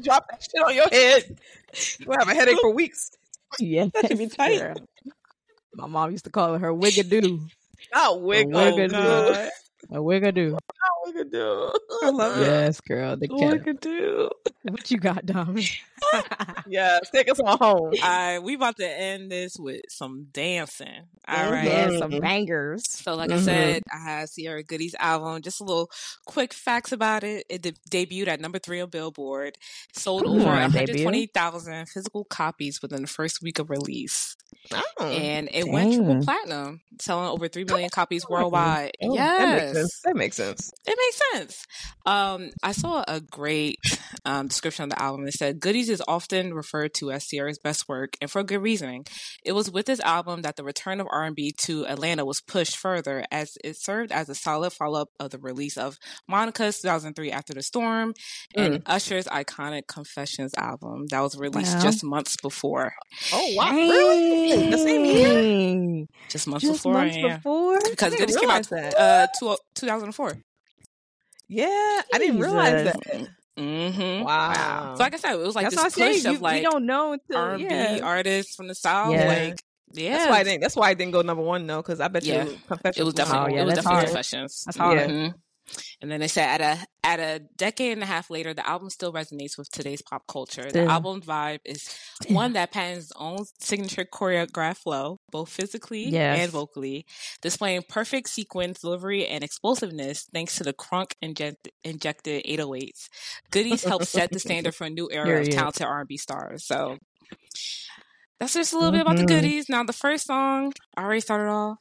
Drop that shit on your head. You gonna have a headache for weeks. Yeah, That should be tight. girl. My mom used to call it her wigadoo. Not wig. A wig Oh. A wigadoo. Not wigadoo. I love it. Yes, girl. The What I could do. What you got, Dom? *laughs* Yes, take us on home. All right, we about to end this with some dancing. All right. Yeah, some bangers. So, like I Mhm. said, I had Ciara Goody's album. Just a little quick facts about it. It de- debuted at number three on Billboard. Sold Ooh, over a debut. 120,000 physical copies within the first week of release. Oh. and it went triple platinum, selling over three million copies worldwide. Oh, That makes yes, sense. That makes sense. it makes sense. Um, I saw a great um, description of the album. It said, "Goodies is often referred to as Ciara's best work, and for good reasoning. It was with this album that the return of R&B to Atlanta was pushed further, as it served as a solid follow-up of the release of Monica's 2003 After the Storm and Usher's iconic Confessions album that was released Wow. just months before. Oh wow! Really? The same year? Just months Just before, months yeah. before. Because I Goodies came out that. uh, two, 2004. Yeah, I didn't realize that. Mm-hmm. Wow. So like I said, it was like That's this what push saying. of You, like we don't know until R&B yeah. artists from the South. Yeah. Like, yeah, That's why I didn't. That's why I didn't go number one though, because I bet Yeah. you Confessions it was definitely Oh, yeah, it was that's definitely hard. Confessions. That's hard. Yeah. And then they said at a at a decade and a half later, the album still resonates with today's pop culture. The album vibe is one that patterns its own signature choreographed flow, both physically Yes. and vocally, displaying perfect sequence, delivery, and explosiveness thanks to the crunk inject, injected 808s. Goodies help set the standard for a new *laughs* era of talented R&B stars. So that's just a little bit about the Mhm. goodies. Now the first song I already started off.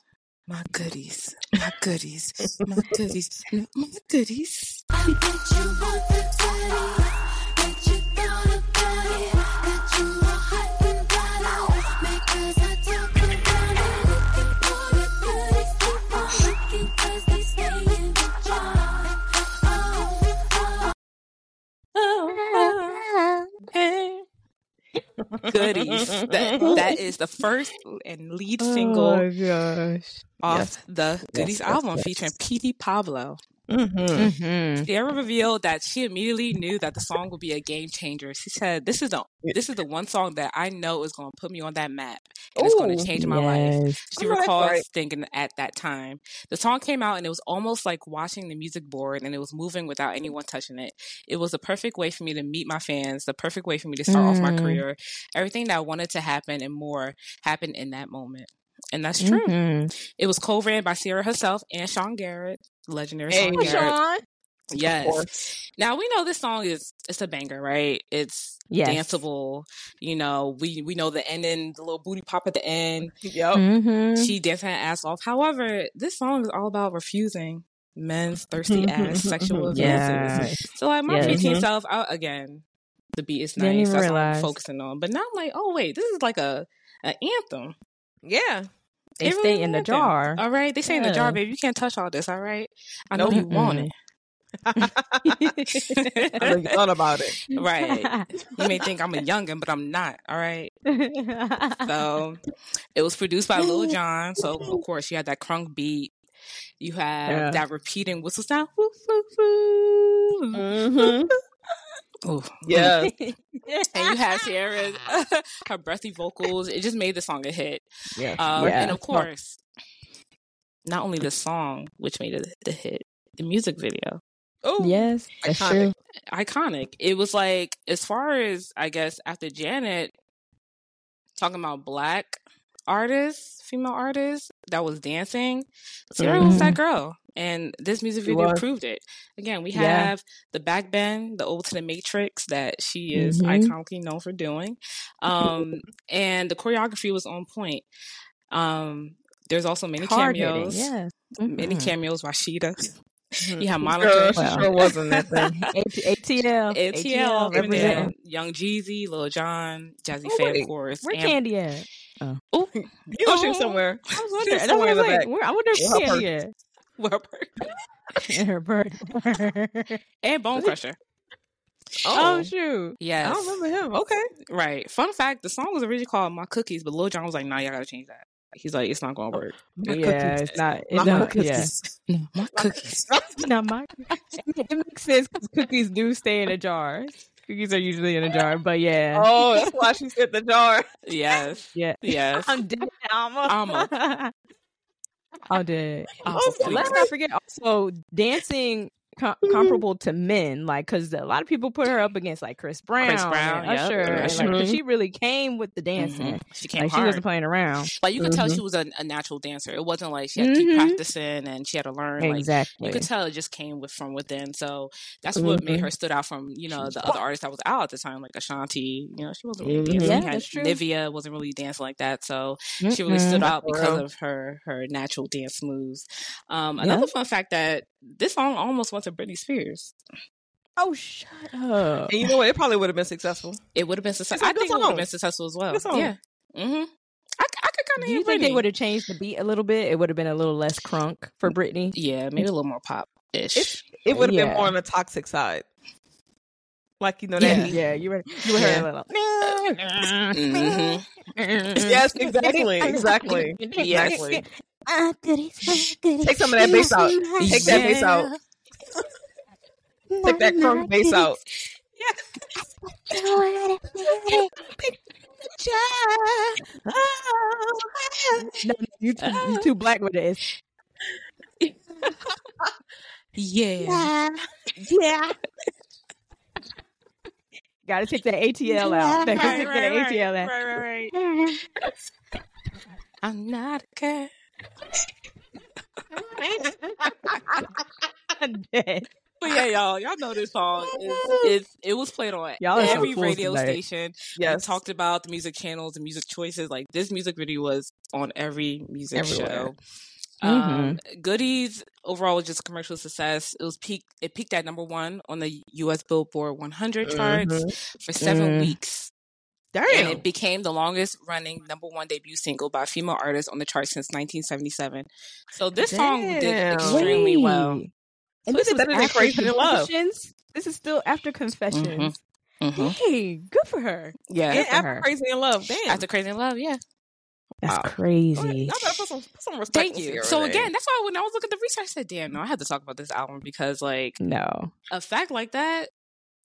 My goodies, my goodies, my goodies, my goodies. I bet you want the daddy, bet you thought about it, that you are hot and bothered. Makers are talking about it, looking for the goodies, keep on looking 'cause they stay in the jar. Oh, oh. Hey. Oh. *laughs* Goodies. That, that is the first and lead oh single Oh my gosh. Off Yes. the Goodies yes, album yes. featuring Petey Pablo. Mm-hmm. hmm Ciara revealed that she immediately knew that the song would be a game changer. She said, "This is the this is the one song that I know is going to put me on that map and it's going to change my life." She Oh, that's recalls right. thinking at that time. The song came out and it was almost like watching the music board and it was moving without anyone touching it. It was the perfect way for me to meet my fans, the perfect way for me to start off my Mm. career. Everything that I wanted to happen and more happened in that moment. And that's true. Mhm. It was co-written by Ciara herself and Sean Garrett, legendary Hey. Sean Oh, Garrett. Sean. Yes. Now we know this song is it's a banger, right? It's Yes. danceable. You know, we we know the ending, the little booty pop at the end. Yep. Mhm. She dancing her ass off. However, this song is all about refusing men's thirsty ass sexual *laughs* advances. Yes. So like my Yes. preteen Mhm. self, I, again, the beat is nice. even That's what I'm focusing on. But now I'm like, oh wait, this is like a an anthem. Yeah. They It really stay is in the anthem. jar. All right, they say in the jar, Yeah. baby. You can't touch all this. All right, I know Nope. you want it. *laughs* I know you thought about it. *laughs* right. You may think I'm a *laughs* youngin, but I'm not. All right. So it was produced by Lil Jon. So of course you had that crunk beat. You have Yeah. that repeating whistle sound. Woo, woo, woo. Mm-hmm. Ooh. Yeah. *laughs* And you have Ciara, *laughs* *laughs* her breathy vocals. It just made the song a hit. Yeah. Um, Yeah. And of course, not only the song, which made it the hit, the music video. Oh. yes, that's Iconic. true. iconic. It was like as far as I guess after Janet talking about black artists, female artists that was dancing, Ciara was that girl. And this music video proved it. Again, we Yeah. have the back bend, the ode to the matrix that she is Mhm. iconically known for doing. Um and the choreography was on point. Um there's also many Hard hitting. cameos. Yes. Many Mhm. cameos, Rashida. Mhm. You have Girl, Monica. she Wow. sure wasn't *laughs* that thing. ATL. ATL, representing Young Jeezy, Lil Jon, Jazze Oh, Pha, of course. Where and- Candy at? Ooh, *laughs* You know she was somewhere. I was wondering. Somewhere I was like. Where, I wonder if Candy at. *laughs* her bird. *laughs* and Bone *laughs* Crusher. oh, oh. shoot. Yes, I don't remember him. Okay. right. Fun fact: the song was originally called "My Cookies," but Lil Jon was like, "Nah, y'all gotta change that." He's like, "It's not gonna work." Oh, my yeah, cookies. it's not. It's My not. cookies. Yeah. No, my cookies. Not my. it makes sense because cookies do stay in a jar. Cookies are usually in a jar, but yeah, Oh, that's why she said the jar. yes, yeah. yes. I'm dead, Ama. Ama. Dead. Oh, *laughs* Oh. Let's not forget also dancing com- comparable to men, like because a lot of people put her up against like Chris Brown, Chris Brown, and yep. Usher, and, like, she really came with the dancing. Mhm. She came Like she wasn't playing around. like you could tell Mhm. she was a, a natural dancer. It wasn't like she had to keep Mhm. practicing and she had to learn. Like exactly. you could tell it just came with from within. So that's what made Mhm. her stood out from you know the other artists that was out at the time, like Ashanti. You know, she wasn't really dancing. Yeah, that's true. Nivea wasn't really dancing like that. So she really stood out because of her her natural dance moves. Um, another fun fact that this song almost went to Britney Spears. Oh, shut up! And you know what? It probably would have been successful. It would have been successful. a I good think it would have been successful as well. Yeah. Mm-hmm. I, I could kind of Do hear you think Britney. they would have changed the beat a little bit? It would have been a little less crunk for Britney. Yeah, maybe a little more pop ish. It would have Yeah. been more on the toxic side. Like you know that. Yeah, you were you were hearing a little. Mhm. Yes, exactly, *laughs* exactly, exactly. Goodies, *laughs* goodies. Take some of that bass out. Take that bass out. Take that crunk bass out. Yeah. no, you too, you too black with this. Yeah. Yeah. Got to take that ATL out. Gotta Right, take right, that right, ATL out. right, right, right. I'm not a cat. *laughs* *laughs* I'm dead. But yeah, y'all, y'all know this song. It, *laughs* it, it was played on Y'all are so every radio tonight. station. We Yes. talked about the music channels and music choices. Like this music video was on every music Everywhere. show. Mm-hmm. Um, Goodies overall was just a commercial success. It was peak. It peaked at number one on the U.S. Billboard 100 charts Mhm. for seven Mm. weeks, and Damn. it became the longest running number one debut single by a female artist on the chart since 1977. So this song did Damn. extremely well. Wait. And So this is it was better than after Crazy? Confessions? This is still after Confessions. Mhm. Hey, good for her. Yeah, And for after her. Crazy in Love, damn. after Crazy in Love, yeah. That's Wow. crazy. Y'all better put some, put some respect Thank you. Ciara So name. again, that's why when I was looking at the research, I said, "Damn, no, I had to talk about this album because like No. a fact like that."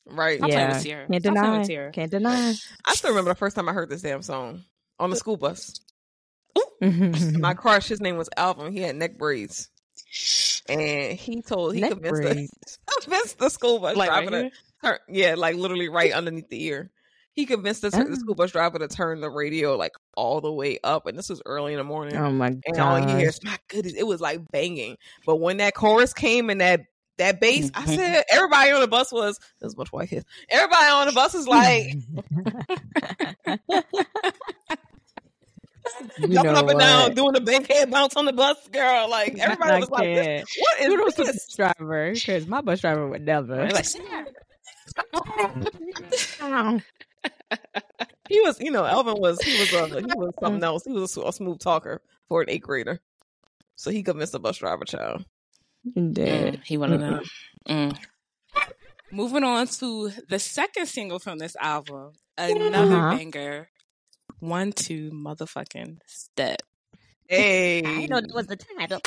right? I'm playing Yeah. with Ciara. Can't I'm deny. Can't deny. I still remember the first time I heard this damn song on the school bus. Mm-hmm. *laughs* My crush, his name was Alvin. He had neck braids, and he told he Neck convinced the, *laughs* convinced the school bus Like driver here? to turn. Yeah, like literally right underneath the ear. He convinced the, the Oh. school bus driver to turn the radio like all the way up, and this was early in the morning. Oh my and all you hear god. is my goodness, it was like banging. But when that chorus came and that that bass, I Mhm. said everybody on the bus was this much white kids. Everybody on the bus is like *laughs* *laughs* jumping up and down, doing the big head bounce on the bus, girl. Like everybody I was like, this, can't. "What is Kudos to the this?" bus driver because my bus driver would never. Like, *laughs* he was, you know, Elvin was he was uh, he was something else. He was a, a smooth talker for an eighth grader. So he convinced the bus driver child. Dead. Mm, he one of them. Mm. Moving on to the second single from this album, another Uh-huh. banger. One, two, motherfucking step. Hey, I know that was the title.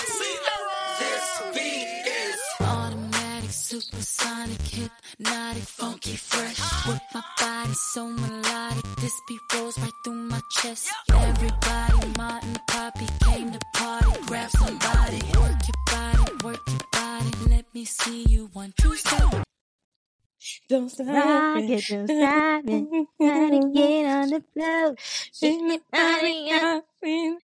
This beat is automatic, supersonic, hypnotic, funky, fresh. With my body so melodic, this beat rolls right through my chest. Everybody, Martin, Poppy came to party. Grab somebody, work your body, work your body. Let me see you one, two, step. Don't stop Rock it. it, don't stop it. Gotta get on the floor. Shake your body up.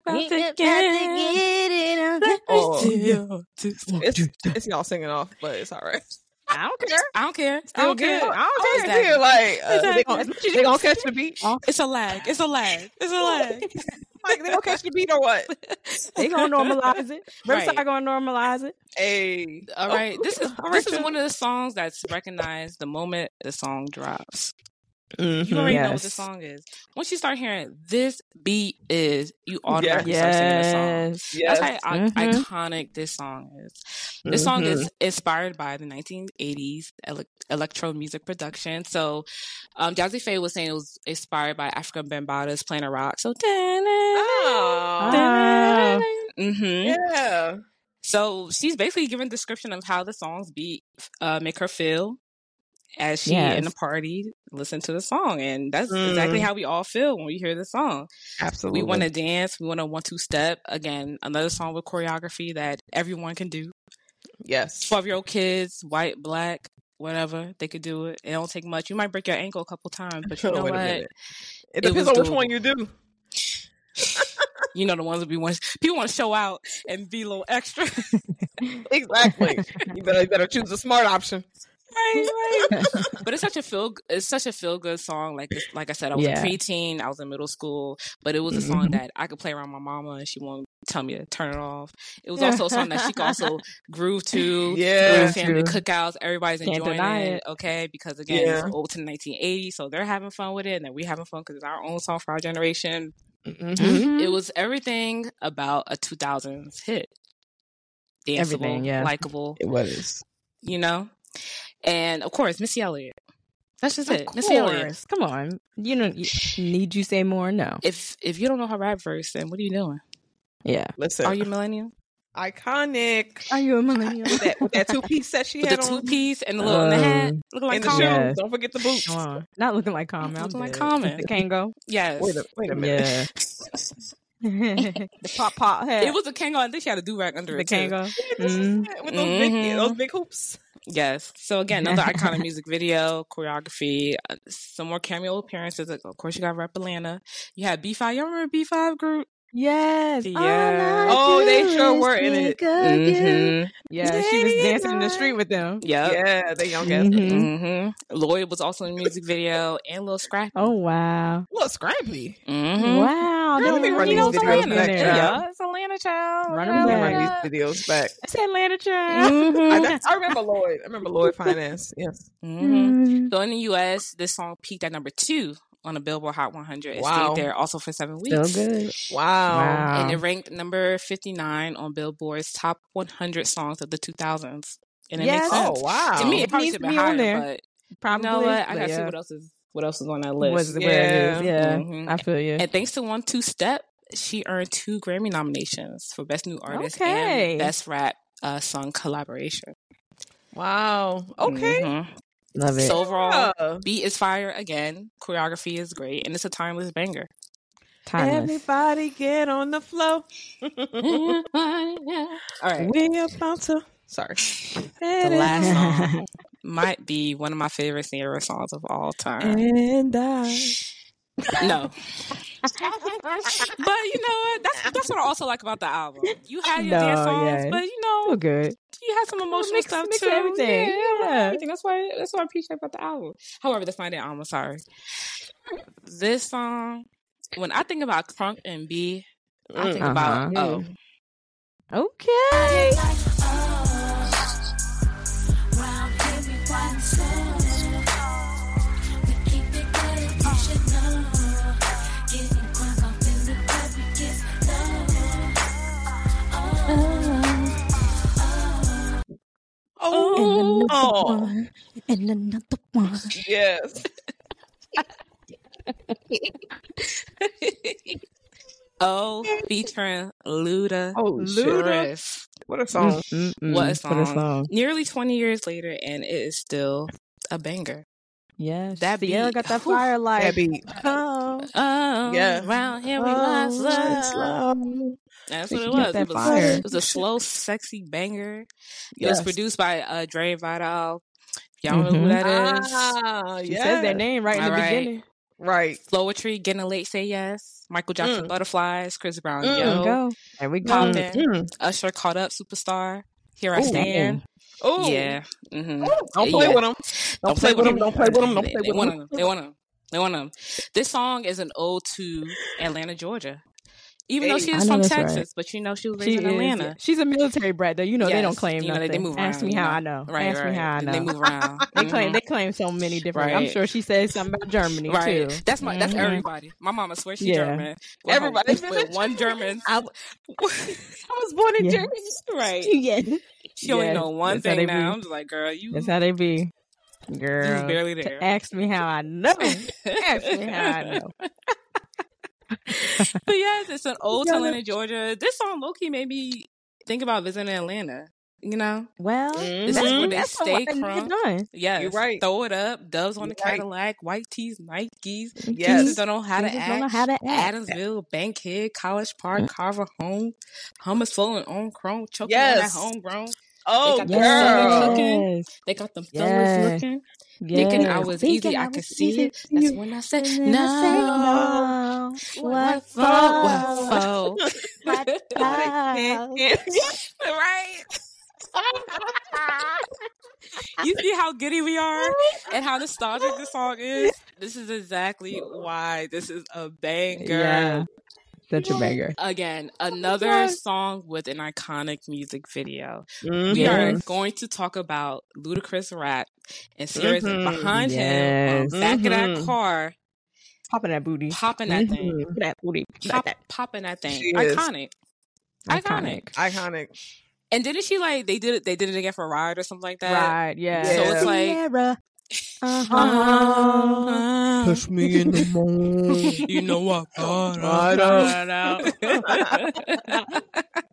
About to got to get get it on the Oh. Zero, two, one, it's, it's y'all singing off, but it's all right. I don't care. I don't care. I Still don't good. care. I don't care. was here like uh, they, gonna, they gonna catch the beat. It's a lag. It's a lag. It's a lag. Like they gonna catch the beat or what? *laughs* They gonna normalize it. *laughs* Riverside Right. gonna normalize it. Hey, All right. Oh, this is *laughs* All right, this is one of the songs that's recognized the moment the song drops. Mhm. You already know what the song is. Once you start hearing this beat is, you *laughs* automatically start singing the song. Yes. Yes. That's how i- Mhm. iconic this song is. This song Mhm. is inspired by the 1980s ele- electro music production. So, um, Jazze Pha was saying it was inspired by Afrika Bambaataa's playing a rock. So, Oh, hmm yeah. so she's basically giving a description of how the songs beat uh, make her feel as she Yes. in the party listen to the song, and that's exactly Mm. how we all feel when we hear the song. Absolutely. We want to dance. We want to one two step. Again, another song with choreography that everyone can do. Yes. 12 year old kids, white, black, whatever, they could do it. It don't take much. You might break your ankle a couple times, *laughs* but you know what? It It depends on which doable. one you do. *laughs* You know the ones that be want people want to show out and be a little extra. *laughs* Exactly. you better you better choose a smart option. Right, right. *laughs* but it's such a feel it's such a feel good song. Like like I said, I was Yeah. a preteen, I was in middle school, but it was a Mm-hmm. song that I could play around my mama and she won't tell me to turn it off. It was also a song that she could also *laughs* groove to. Yeah. with family True. cookouts, everybody's Can't enjoying deny it, it. Okay, because again, Yeah. it's old to 1980, so they're having fun with it, and then we having fun because it's our own song for our generation. Mm-hmm. It was everything about a 2000s hit. Danceable, Everything, yeah. likable, It was. you know? And of course, Missy Elliott. That's just Of it. Missy Elliott. Come on. You know, you- need you say more? No. If if you don't know her rap verse, then what are you doing? Yeah. Listen, Are you millennial? iconic? Are you a millennial? With that, with that two piece set she With had the two on, piece and the little in the hat, Um, looking like and the Common. shoes. Don't forget the boots. Come on. Not looking like Common. I'm Looking like dead. Common. The Kango. Yes. Wait a wait a minute. Yeah. *laughs* the pop pop head. It was a Kango. I think she had a do rag under the it too. Kango. Mm. With those big Mhm. those big hoops. Yes. So again, another *laughs* iconic music video, choreography, uh, some more cameo appearances. Of course, you got Rap Atlanta. You had B5. Y'all remember B5 group? Yes. Yeah. Oh, they sure is were in it. Mm-hmm. Yeah, she was dancing in the street with them. Yep. Yeah, they young ass. Mhm. Mm-hmm. Lloyd was also in the music video and Lil Scrappy. Oh wow. Look, Scrappy. Mm-hmm. Wow. Girl, They we were run you these videos Atlanta back, child. Yeah, it's Atlanta child. Running We them run these videos back. It's Atlanta child. Mhm. I, I remember Lloyd. I remember Lloyd Finance. Yes. Mhm. Mm. So in the U.S., this song peaked at number two on the Billboard Hot 100. It Wow. stayed there also for seven Still weeks. good. Wow. Wow. And it ranked number 59 on Billboard's top 100 songs of the 2000s. And it Yes. makes Oh wow. To me, It it probably needs should to be be on higher, there. but Probably. you know what? I gotta see what else is what else is on that list. Was where it Yeah. is. Yeah. Mhm. I feel you. And thanks to One Two Step, she earned two Grammy nominations for Best New Artist Okay. and Best Rap uh, Song Collaboration. Wow. Okay. Mhm. Love it. So overall, Yeah. beat is fire again. Choreography is great, and it's a timeless banger. Timeless. Everybody get on the floor. *laughs* All right, we about to. Sorry. the last song might be one of my favorite Ciara songs of all time. And I. No. but you know what? That's that's what I also like about the album. You had your No, dance songs, yeah. but you Feel know good. You had some emotional mix- stuff mix too. everything. Yeah, Yeah. everything. That's why that's what I appreciate about the album. However, that's not the album. Sorry. This song, when I think about Crunk and B, I think Uh-huh. about oh, Okay. Oh. And another Oh. one. And another one. Yes. oh, featuring Luda. Oh, Luda. Chris. Mm, mm, mm. What a song. Mm-mm. What a song. What a song. Nearly 20 years later, and it is still a banger. Yes. That Ciara beat. got that firelight. fire light. That beat. Oh. Oh, Yeah. Round here we Oh, was it's love. Slow. That's She what it was. that It was, fire. it was a slow, sexy banger. It was produced by uh, Dre Vidal. Y'all know who Mhm. that is? Ah, She yeah. says their name right in the All right. beginning. Right. Flowetry, Getting a Late Say Yes. Michael Jackson Mm. Butterflies. Chris Brown, Mm. There we Yo. go. There we go. Poppin'. Mm. Usher caught up, Superstar. Here I stand. Oh. Yeah. hmm Don't play Yeah. with them. Don't play with them. Don't play with them. Don't They, play they with want them. them. They want them. They want them. This song is an ode to Atlanta, Georgia. Even though she was from Texas, right. but you know she was She raised in is. Atlanta. She's a military brat, though. You know they don't Yes. claim You know, nothing. they, move Ask around, me you how know. I know. Right, Ask right. me how I know. They move *laughs* around. They claim Mhm. they claim so many different. I'm sure she says something about Germany Right. too. That's my. That's Mhm. everybody. My mama swears she's Yeah. German. Everybody with one German. I, *laughs* I was born in Yeah. Germany. *laughs* right. Yeah. She only Yes, know one that's thing now. be. I'm just like, girl, you. That's how they be. Girl. barely there. Ask me how I know. Ask me how I know. *laughs* but yes, it's an *laughs* old town in Georgia. This song Loki made me think about visiting Atlanta. You know, Well, Mhm. this is where they that's stay what I Yes, You're right. Throw it up, doves on the You're right. Cadillac, white tees, Nikes. Yes. Jesus don't know how to Just don't know how to act. Adamsville, Bankhead, College Park, Carver Home, Hummus flowing on chrome, choking Yes. on that homegrown. Oh, got girl. cooking. Yes. They got them Yeah. fellas looking, thinking I was Thinking easy. I I could see it. That's when I said then I no. no. What for? What for? for? What *laughs* for? *laughs* *laughs* right? you see how giddy we are and how nostalgic this song is? This is exactly why this is a banger. Yeah. Such a banger. Again, another Yes. song with an iconic music video. Mhm. We are going to talk about Ludacris rap and Ciara's Mhm. behind him Yes. on back of that Mhm. car, Popping that booty. popping that thing, Mhm. That booty. Pop, popping that thing. She is. Iconic. Iconic. Iconic. And didn't she like they did it? They did it again for a Ride or something like that. Right. Yeah. So it's like Ciara. Uh-huh. uh, Push me in the moon. *laughs* you know what? Right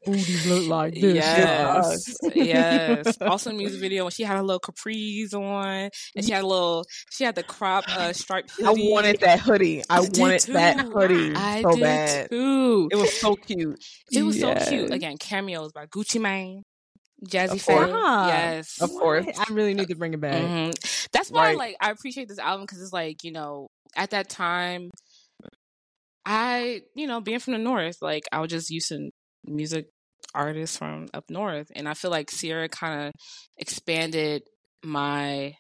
Booties *laughs* look like this. Yes, yes. *laughs* Also, music video when she had a little capris on, and she had a little, she had the crop uh, striped hoodie. I wanted that hoodie. I, I did wanted that hoodie I so did bad. too. It was so cute. It was Yes. so cute. Again, cameos by Gucci Mane, Jazze Of Pha. Yes, Of course. I really need to bring it back. Mhm. That's why, Right. like, I appreciate this album because it's like, you know, at that time, I, you know, being from the north, like, I was just used to music artists from up north, and I feel like Ciara kind of expanded my,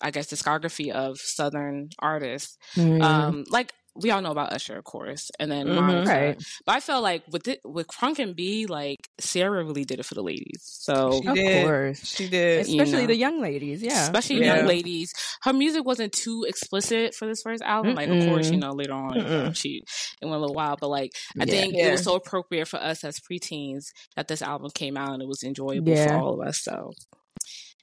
I guess, discography of southern artists. Mm. Um, like we all know about Usher, of course, and then Mhm. Monica. Right. But I felt like with it, with Crunk and B, like Ciara really did it for the ladies. So She Of did. course. She did. You Especially know. the young ladies. Yeah. especially Yeah. young ladies. Her music wasn't too explicit for this first album. Like, of course, you know, later on, you know, she it went a little wild, but like, I Yeah. think it was so appropriate for us as preteens that this album came out and it was enjoyable Yeah. for all of us. So.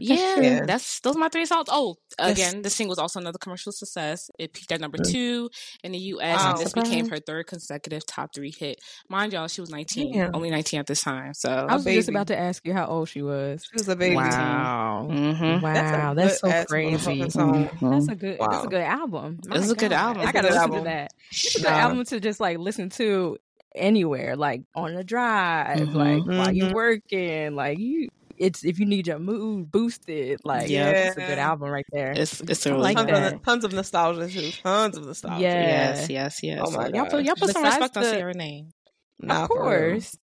Yeah, Yeah. that's those are my three songs. Oh, Yes. again, the single was also another commercial success. It peaked at number Mm. two in the U.S. Wow. and this became her third consecutive top three hit. Mind y'all, she was nineteen, Damn. only nineteen at this time. So, I was just about to ask you how old she was. She was a baby. Wow. Mhm. Wow. That's a That's, so crazy. motherfucking song. That's a good. That's a good album. My It's a good album. I gotta listen album. to that. It's a good album to just like listen to anywhere, like on the drive, Mhm. like while you're working, like you. It's if you need your mood boosted, like Yeah. it's a good album right there. it's it's a I really like tons, that. of, tons of nostalgia too. Tons of nostalgia. Yeah. Yes, yes, yes. Oh my y'all put y'all put some Besides respect on the- Ciara name. Nah, of course.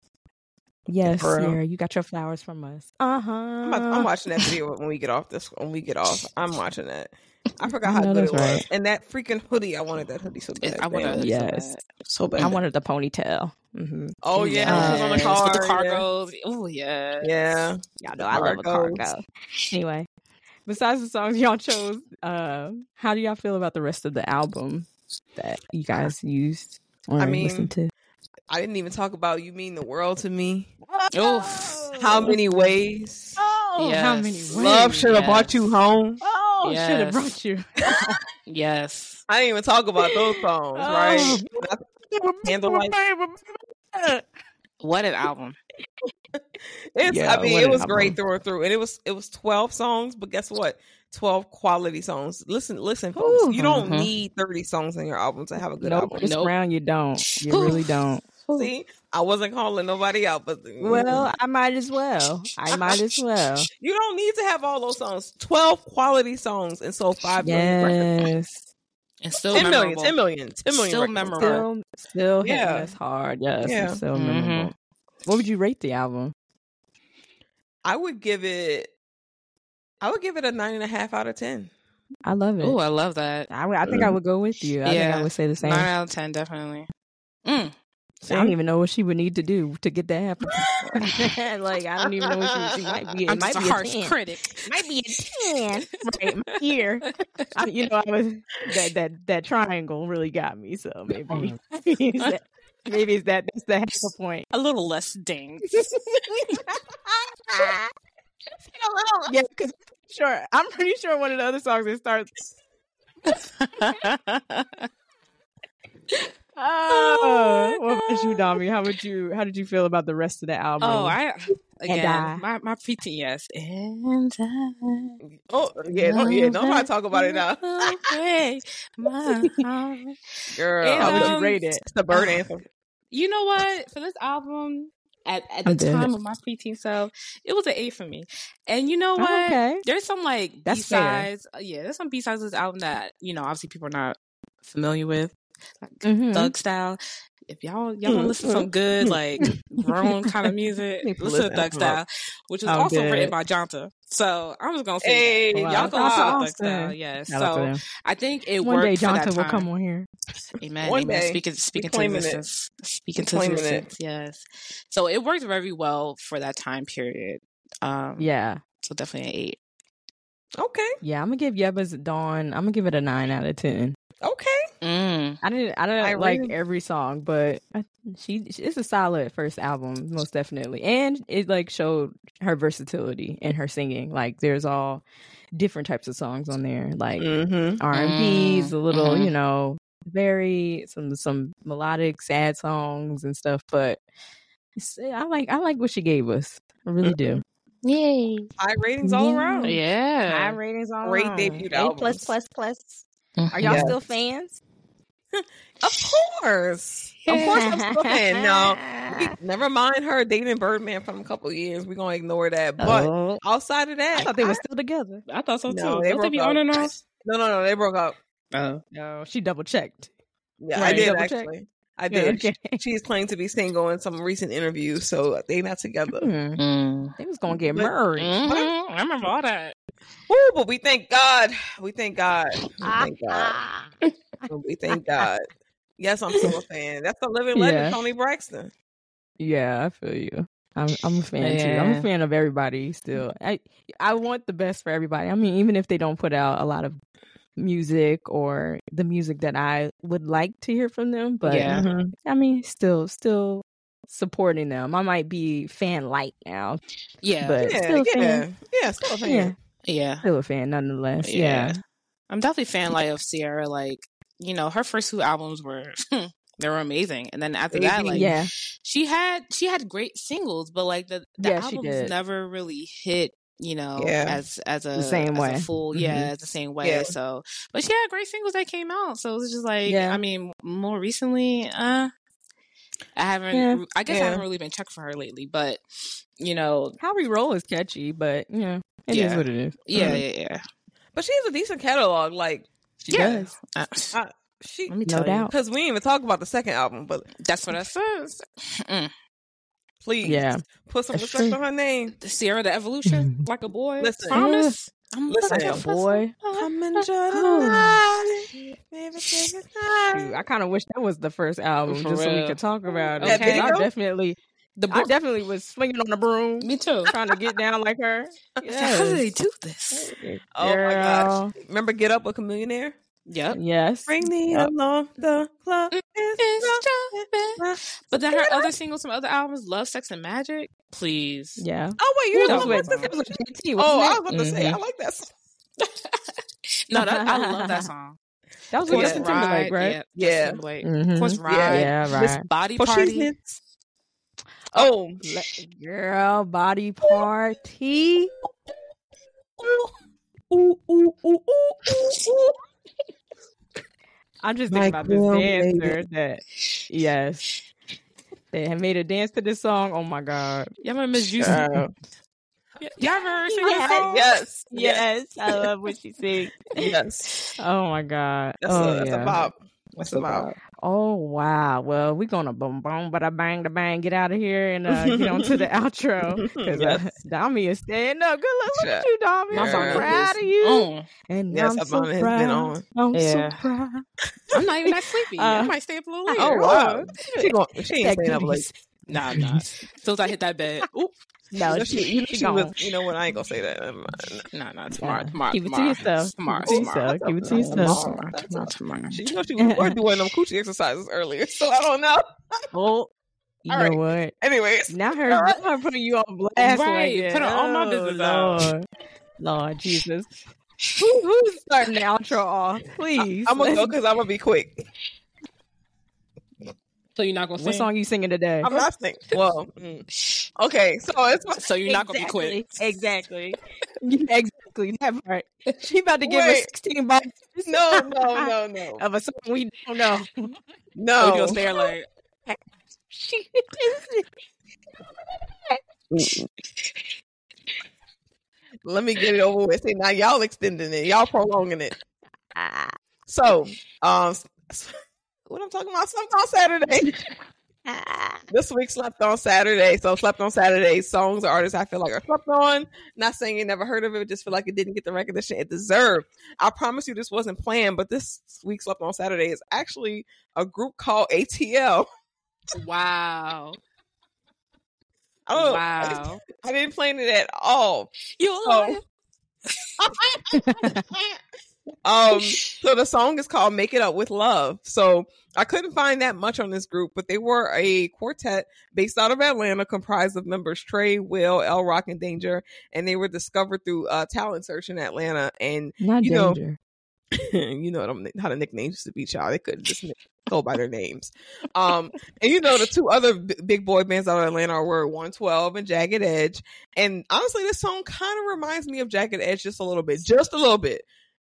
Yes, For real. Ciara, you got your flowers from us. Uh huh. I'm, I'm watching that video when we get off this. When we get off, I'm watching that. I forgot how No, good it was. right. And that freaking hoodie, I wanted that hoodie so bad. I want man. Yes. so bad. I wanted the ponytail. hmm oh yeah, it was on the car. with the yeah. cargos. Oh yeah. Yeah. Y'all know I love a Cargos. cargo. Anyway, besides the songs y'all chose, uh, how do y'all feel about the rest of the album that you guys used or I mean, listened to? I didn't even talk about "You Mean the World to Me." Oh, How many ways? Oh, how many ways? Love should have yes. brought you home. Oh, should have brought you. *laughs* Yes. I didn't even talk about those songs, Oh. right? *laughs* Candlelight. What an album. *laughs* It's, Yeah, I mean, it was album. great through and through, and it was it was twelve songs. But guess what? Twelve quality songs. Listen, listen, folks. Ooh. You don't Mhm. need thirty songs in your album to have a good Nope, album. this Nope. round you don't. You really *gasps* don't. See, I wasn't calling nobody out, but Well, I might as well. I might as well. *laughs* you don't need to have all those songs. Twelve quality songs and sold five million records. Yes. And still 10 million, memorable. 10 million, 10 million Still records. memorable. Still, still hitting Yeah. us hard. Yes, Yeah. it's still Mhm. memorable. What would you rate the album? I would give it. I would give it a nine and a half out of ten. I love it. Oh, I love that. I, I think I would go with you. I think Yeah. I would say the same. Nine out of ten, definitely. Mm. I don't even know what she would need to do to get that happen. *laughs* like I don't even know what she, she might be. It I'm might just be a harsh 10. critic. Might be a ten. right, my ear. I, you know, I was that that that triangle really got me. So maybe maybe oh, *laughs* it's that, maybe it's that that's the half a point. A little less ding. *laughs* Yeah, because sure, I'm pretty sure one of the other songs it starts. Oh, what about you, Dami? How would you? How did you feel about the rest of the album? oh, I again I. my my preteen yes. And I Oh yeah, don't, yeah. Don't try to talk about it now, away my girl. And, how would um, you rate it? it's the bird anthem. You know what? For this album, at at the I'm time of my preteen self, it was an eight for me. And you know Oh, what? okay. There's some like B sides. Yeah, there's some B sides of this album that you know obviously people are not familiar with, like Mhm. Thug Style. If y'all y'all want to listen to some good like *laughs* grown kind of music, Need to listen to listen. Thug Style, which is I'm also dead. written by Jonta. So I'm just gonna say Hey, that. Wow. y'all can That's listen to Thug. Style. Yes. Shout So. I think it One worked day, for that will time. come on here. Amen. One amen. day. Speaking speaking to claiming it. existence. Speaking to claiming existence. Yes. So it worked very well for that time period. Um Yeah, so definitely an eight. Okay. yeah. I'm gonna give Yebba's Dawn. I'm gonna give it a nine out of ten. Okay. Mm. I didn't. I didn't I like really- every song, but I, she it's a solid first album, most definitely, and it like showed her versatility in her singing. Like there's all different types of songs on there, like Mm-hmm. R and B's, a little, Mhm. you know, very some some melodic sad songs and stuff. But it's, I like I like what she gave us. I really do. Yay. High ratings all Yeah. around. Yeah, high Yeah. ratings on Great debut A albums. plus plus plus. Are y'all Yes. still fans? *laughs* Of course. Of course I'm still fan. No. we- *laughs* Never mind her dating Birdman from a couple years. We're gonna ignore that. But Oh, outside of that, I thought they were still together. I thought so too. No, they Don't they broke be up. on and off? No, no, no. They broke up. Oh. No, she double checked. Yeah, I did double check. Actually. I Yeah, did. okay. *laughs* She's claimed to be single in some recent interviews, so they not together. Hmm. Mm. They was gonna get But- married. Mhm. I remember all that. Woo, but we thank God. We thank God. We thank God. Ah, We thank God. Yes, I'm still a fan. That's the living legend, Yeah. Toni Braxton. Yeah, I feel you. I'm I'm a fan too. I'm a fan of everybody still. I I want the best for everybody. I mean, even if they don't put out a lot of music or the music that I would like to hear from them, but Yeah. mhm, I mean, still still supporting them. I might be fan light now, Yeah. but Yeah, still a yeah, fan. yeah. Still a fan. Yeah, yeah. still a fan nonetheless. Yeah. Yeah. I'm definitely fan light of Ciara. Like, you know, her first two albums were *laughs* they were amazing. And then after that, like yeah. she had she had great singles, but like the, the Yeah, albums did. never really hit, you know, Yeah. as as a same as way. a full yeah, Mhm. as the same way. Yeah. So but she had great singles that came out. So it was just like Yeah. I mean, more recently, uh I haven't Yeah. I guess I haven't really been checked for her lately, but you know, How we roll is catchy, but you know, it is Yeah. what it is. yeah, Mhm. yeah, yeah. But she has a decent catalog. Like She Yeah. does. Uh, I, she, let me No tell doubt. because we didn't even talk about the second album. But. That's what I says. Mm. Please, Yeah. put some That's respect true. on her name. The Ciara the Evolution, mm-hmm. like a boy. Listen. Promise. I'm Listen. looking Like a boy. some- Come and join the party. Baby, take your time. Shoot, I kind of wish that was the first album, For just so we could talk about it. That 'cause I definitely, The I book. definitely was swinging on the broom, Me too. trying to get down like her. *laughs* How do they do this? Oh my Girl. gosh! Remember Get Up with Chamillionaire? Yep. Yes. Bring me Yep. along the club. But then her other singles from other albums, Love, Sex, and Magic. Please. Yeah. Oh wait, you're know was what? with, that JT, Oh, I wasn't was about to say, Mhm. I like that. song. *laughs* No, that, I love that song. *laughs* That was Of with course, Justin Timberlake, right? Yeah. Yeah. Justin Timberlake. Mhm. Of course, Yeah. Ride. Yeah, Miss right. Body For Party. she's Oh, Le- Girl, body party. ooh, ooh, ooh, ooh, ooh. I'm just My thinking about this girl, dancer that, yes, they had made a dance to this song. Oh my god! Y'all remember Miss Juicy? Child. Y'all ever heard her sing Yes. song? Yes, Yes, I love what she sings. yes. Oh my god! That's oh a that's yeah. a bop. That's a bop. Oh wow! Well, we're gonna boom boom, but I bang the bang, get out of here and uh, get on to the *laughs* outro because uh, *laughs* Dami is staying up. Good luck, look at you, Dami. I'm so proud of you, Mm. and Yes, I'm so proud. been on. I'm Yeah. so proud. I'm not even that sleepy. I Uh, might stay up a little later. Oh wow, she, gon- she ain't That staying up late. goodies. Nah, nah. Soon as I hit that bed. Oop. No, You know she, she, you know she she was, you know what? I ain't gonna say that. Never mind. Nah, nah. Tomorrow, Nah. tomorrow, Keep it to yourself. Tomorrow, Keep it to tomorrow. yourself. Keep it to Tomorrow, yourself. Tomorrow, tomorrow, tomorrow. She, you know, she was we're doing them coochie exercises earlier, *laughs* so I don't know. Oh, you All know right. what? Anyways, Now her, All right. now her putting you on blast. Right, like put her on my oh, business out. Lord. Lord Jesus. Who, who's starting the *laughs* outro off? Please. I'm gonna go because I'm gonna be quick. So you're not gonna What sing? song you singing today? I'm not saying. Well, *laughs* mm. okay, so it's So you're not gonna be quick. Exactly. exactly. *laughs* That part. She about to give us 16 bucks. *laughs* no, no, no, no, Of a song we don't know. Oh, you no. gonna stay there like She Let me get it over with. See, now y'all extending it. Y'all prolonging it. Ah, So, um, s- s- what I'm talking about? Slept on Saturday. *laughs* this week slept on Saturday. So slept on Saturday. Songs or artists I feel like are slept on. Not saying you never heard of it, just feel like it didn't get the recognition it deserved. I promise you this wasn't planned, but this week slept on Saturday is actually a group called ATL. *laughs* Wow. oh don't know. Wow. I didn't plan it at all. You So, *laughs* um, *laughs* so the song is called "Make It Up with Love." So I couldn't find that much on this group, but they were a quartet based out of Atlanta, comprised of members Trey, Will, L Rock, and Danger, and they were discovered through uh, talent search in Atlanta. And Not You know- *laughs* you know them- how the nicknames used to be, child. They couldn't just go by their names. Um, and you know the two other b- big boy bands out of Atlanta were 112 and Jagged Edge. And honestly, this song kind of reminds me of Jagged Edge just a little bit, just a little bit,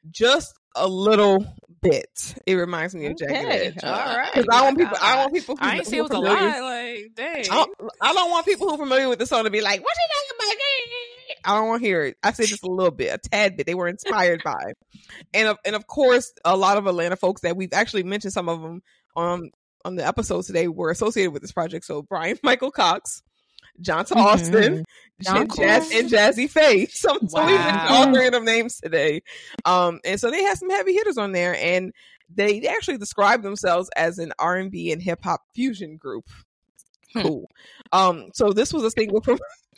just a little bit. It reminds me of Okay, Edge. all right. Because I want people. I want people. Who, I ain't say it was a lot. Like, dang. I don't, I don't want people who are familiar with the song to be like, "What you talking about?" I don't want to hear it. I said just a little bit, a tad bit. They were inspired by, and of, and of course, a lot of Atlanta folks that we've actually mentioned some of them on um, on the episodes today were associated with this project. So Bryan *laughs* Michael Cox, Johntá Mhm. Austin, and, Jazz, and Jazze Pha. So, so we mentioned all Wow. three of them names today. Um, and so they had some heavy hitters on there, and they, they actually describe themselves as an R and B and hip hop fusion group. Hmm. Cool. Um, so this was a single from *laughs*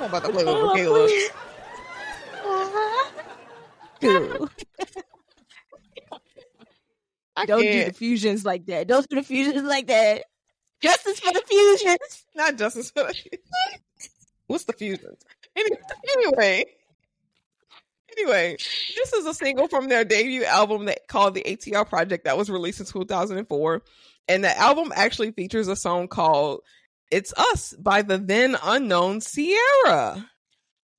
I'm about to play with Mikala. *laughs* Cool. *laughs* I Don't do can't. the fusions like that. Don't do the fusions like that. Justice for the fusions. *laughs* Not Justice for the What's the fusions? Anyway, anyway, this is a single from their debut album that called the ATL Project that was released in 2004, and the album actually features a song called "It's Us" by the then unknown Ciara.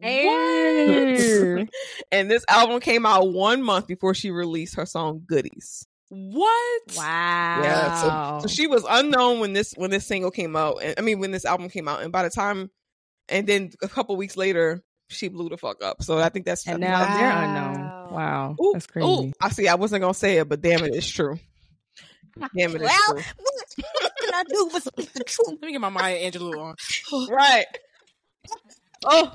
Hey. *laughs* and this album came out one month before she released her song "Goodies." what? Wow. Yeah, So she was unknown when this when this single came out. And, I mean, when this album came out, and by the time, and then a couple weeks later, she blew the fuck up. So I think that's And now that's- they're unknown. Wow. Ooh, That's crazy. ooh, I see. I wasn't gonna say it, but damn it, it's true. Damn it, it's Well, true. what can I do but speak the truth? Let me get my Maya Angelou on. Right. Oh.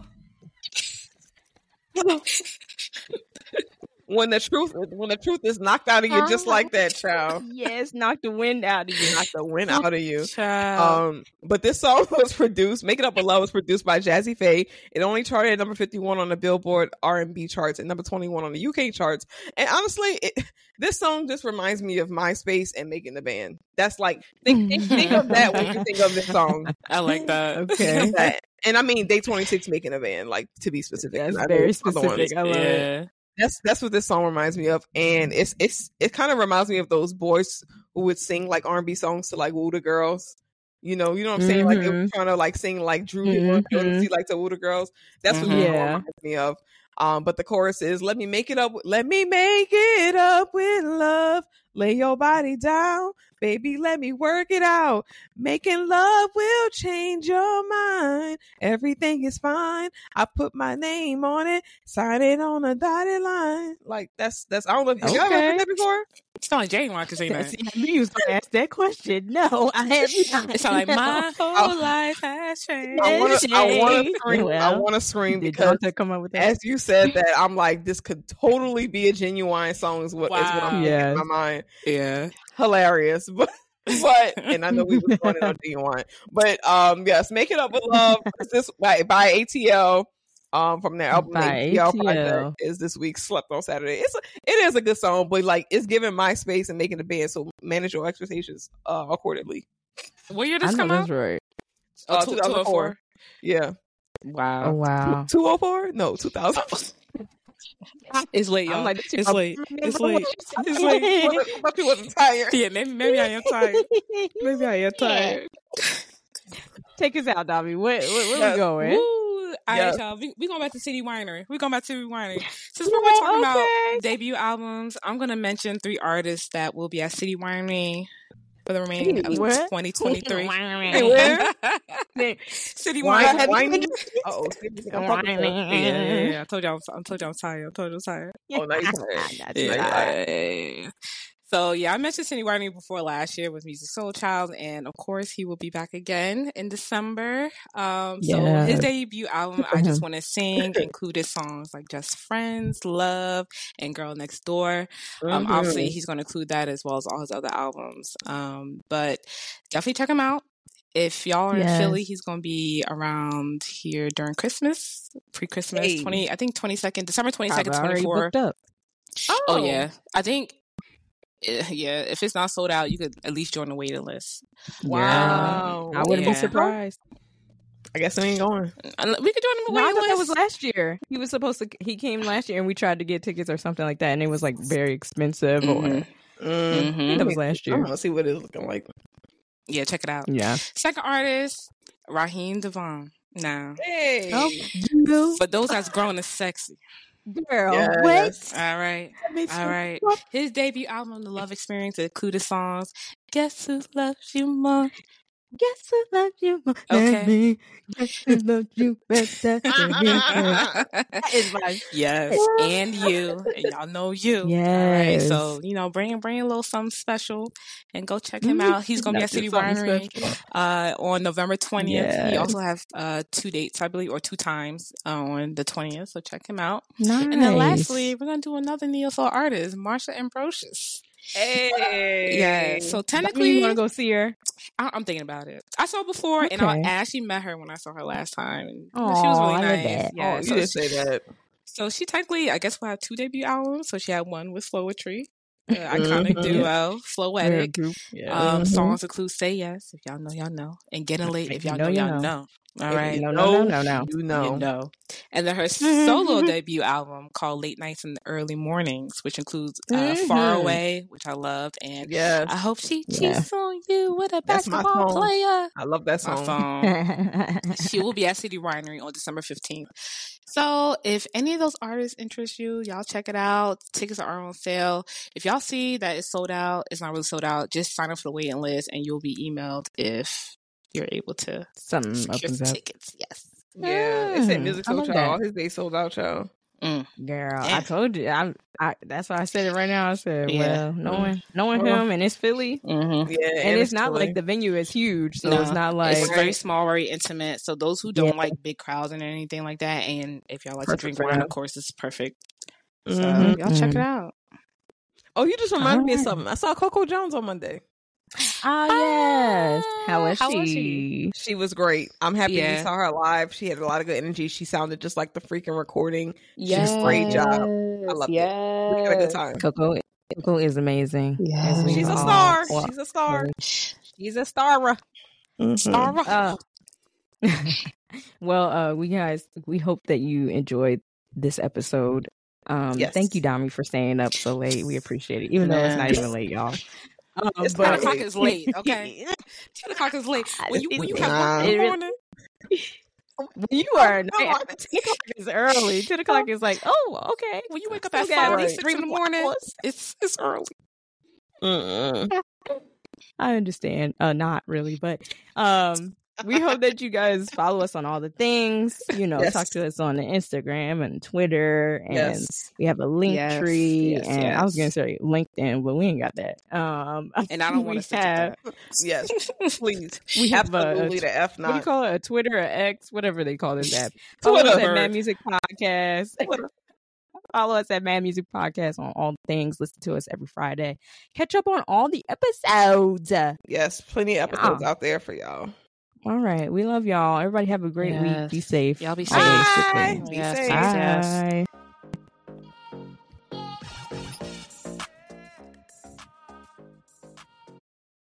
When the truth when the truth is knocked out of you just like that, child. *laughs* Yes, knock the wind out of you. Knock the wind out of you. Child. Um, but this song *laughs* was produced. "Make It Up with Love" was produced by Jazze Pha. It only charted at number fifty-one on the Billboard R and B charts and number twenty-one on the UK charts. And honestly, it, *laughs* this song just reminds me of MySpace and making the band. That's like think, think, think of that when you think of this song. I like that. Okay. Of that. And I mean, Day Twenty Six making a band, like to be specific. That's not very those other ones. specific. I love it. That's that's what this song reminds me of, and it's it's it kind of reminds me of those boys who would sing like R and B songs to like woo the girls. You know, you know what I'm saying? Like they were Mhm. trying to like sing like Drew mm Mhm. see like to woo the girls. That's what Mhm. this song Yeah. reminds me of. Um, but the chorus is "Let me make it up, let me make it up with love. Lay your body down, baby. Let me work it out. Making love will change your mind. Everything is fine. I put my name on it, sign it on a dotted line. Like that's that's. I don't know. If, have you ever heard that before? It's not like Ginuwine can say that. See, I knew you was going to ask that question. No, I have not. It sounds like my whole life has changed. I want to. I want scream. I want to scream because come up with that? as you said that, I'm like, this could totally be a Ginuwine song. Is what is what I'm Wow. Yes. in my mind. Yeah. Hilarious, *laughs* but. But and I know we was *laughs* going on Ginuwine, but um yes, make it up with love. It's this by by ATL um from their album By ATL, ATL. project is this week slept on Saturday. It's a, it is a good song, but like it's giving MySpace and making the band. So manage your expectations uh accordingly. What year I this come out? right. Uh, two- 2004. Yeah, Oh Wow. wow. two oh four? No, two thousand. *laughs* It's late, y'all. I'm like, it's late. *laughs* It's late. It's like, I thought you wasn't tired. Yeah, maybe maybe I am tired. Maybe I am *laughs* tired. Take us out, Dobby. Where, where, where Yes. we going? Woo. All Yeah. right, y'all. We, we going back to City Winery. We going back to City Winery. Since we're talking about debut albums, I'm gonna mention three artists that will be at City Winery for the remaining of What? 2023. Hey, where? *laughs* City Winery. Uh-oh. I'm fucking with you. Yeah, yeah, yeah. I told y'all. I'm, I told y'all I'm tired. I told you I'm tired. Oh, no, *laughs* you tired. Yeah. So yeah, I mentioned City Winery before last year with Musiq Soulchild, and of course he will be back again in December. Um, so Yes. his debut album, I Just. Want to Sing, included songs like Just Friends, Love, and Girl Next Door. Um, Mhm. obviously he's going to include that as well as all his other albums. Um, but definitely check him out. If y'all are in Philly, he's going to be around here during Christmas, pre-Christmas, Hey. twenty. I think twenty second, December twenty second, twenty four. up. Oh yeah, I think. Eh, Yeah, if it's not sold out, you could at least join the waiting list. Wow. I wouldn't Yeah. be surprised. I guess I ain't going. We could join the waiting No, I waiting thought that was last year. He was supposed to. He came last year, and we tried to get tickets or something like that, and it was like very expensive. Or Mhm. Mm. That was last year. want to see what it's looking like. Yeah, check it out. Yeah. Second artist, Raheem DeVaughn. Now, Hey. Oh, you but those that's grown is sexy. Girl. Yes. What? All right, all right. His debut album, The Love Experience, included songs. Guess who loves you more? Guess who loved you more Okay. than me? Guess who *laughs* loved you better than me? That is my *laughs* yes, and you, and y'all know you. All right, Yes. so you know, bring bring a little something special, and go check him Mm, out. He's gonna be at City Winery uh, on November twentieth. He also has uh, two dates, I believe, or two times uh, on the twentieth. So check him out. Nice. And then lastly, we're gonna do another neo soul artist, Marsha Ambrosius. Hey. Yeah. So technically, you want to go see her? I- I'm thinking about it. I saw her before, and I, actually met her when I saw her last time. And Aw, she was really nice. Yeah. Oh, you so, did say that. so she technically, I guess, will have two debut albums. So she had one with Flowetry, the iconic Mhm. duo, Flowetic. group. Yeah. Um, Mhm. Songs include "Say Yes" if y'all know, y'all know, and "Getting Late" if y'all know, know, y'all know. Know. All right, you no, know, no, no, no, no. You you know. know. And then her solo *laughs* debut album called "Late Nights and Early Mornings," which includes uh, "Far Mhm. Away," which I loved, and Yes. I hope she cheats on you with a That's basketball player. I love that song. song. *laughs* she will be at City Winery on December 15th. So if any of those artists interest you, y'all check it out. Tickets are on sale. If y'all see that it's sold out, it's not really sold out, just sign up for the waiting list and you'll be emailed if you're able to Something secure opens up. tickets. Yes. Yeah. It said Mm, music I sold out. that. All his days sold out, y'all. Girl, I told you. I, I. That's why I said it right now. I said, Yeah. well, knowing knowing Well. him and it's Philly, Mm-hmm. Yeah. and, it's, not like the venue is huge, so it's not like it's very small, very intimate. So those who don't Yeah. like big crowds and anything like that, and if y'all like Perfect to drink wine, of course, it's perfect. So Mhm. y'all check it Mhm. out. Oh, you just reminded me of something. I saw Coco Jones on Monday. Ah, yes. How was How she? was she? She was great. I'm happy we saw her live. She had a lot of good energy. She sounded just like the freaking recording. Yes. did a great job. I loved it. We had a good time. Coco, Coco is amazing. Yes. As we She's a star. well, She's a star. She's a star. Uh, *laughs* well, uh, we guys, we hope that you enjoyed this episode. Um, Yes. thank you, Dami, for staying up so late. We appreciate it, even though it's not even late, y'all. Um, It's Ten o'clock late. is late, okay? *laughs* Ten o'clock is late. When you when you have Nah. work in the morning, when *laughs* you are *laughs* Come night, ten o'clock is early. Ten o'clock is like, oh, okay. when you wake up at five, six in the morning, it's it's early. Mm-mm. I understand. Uh, not really, but um, we hope that you guys follow us on all the things. You know, Yes. talk to us on the Instagram and Twitter, and Yes. we have a link Yes, tree. yes, and I was gonna say LinkedIn, but we ain't got that. Um, *laughs* And I don't want to have *laughs* Yes. Please. *laughs* we have a, a Absolutely the F what do you call it? A Twitter, or X, whatever they call this app. Follow us at Mad Music Podcast. Follow us at Mad Music Podcast on all things. Listen to us every Friday. Catch up on all the episodes. Yes. Plenty of episodes Yeah. out there for y'all. All right. We love y'all. Everybody have a great week. Be safe. Y'all be safe. stay Bye. Be Yes, safe. yes, yes. Bye.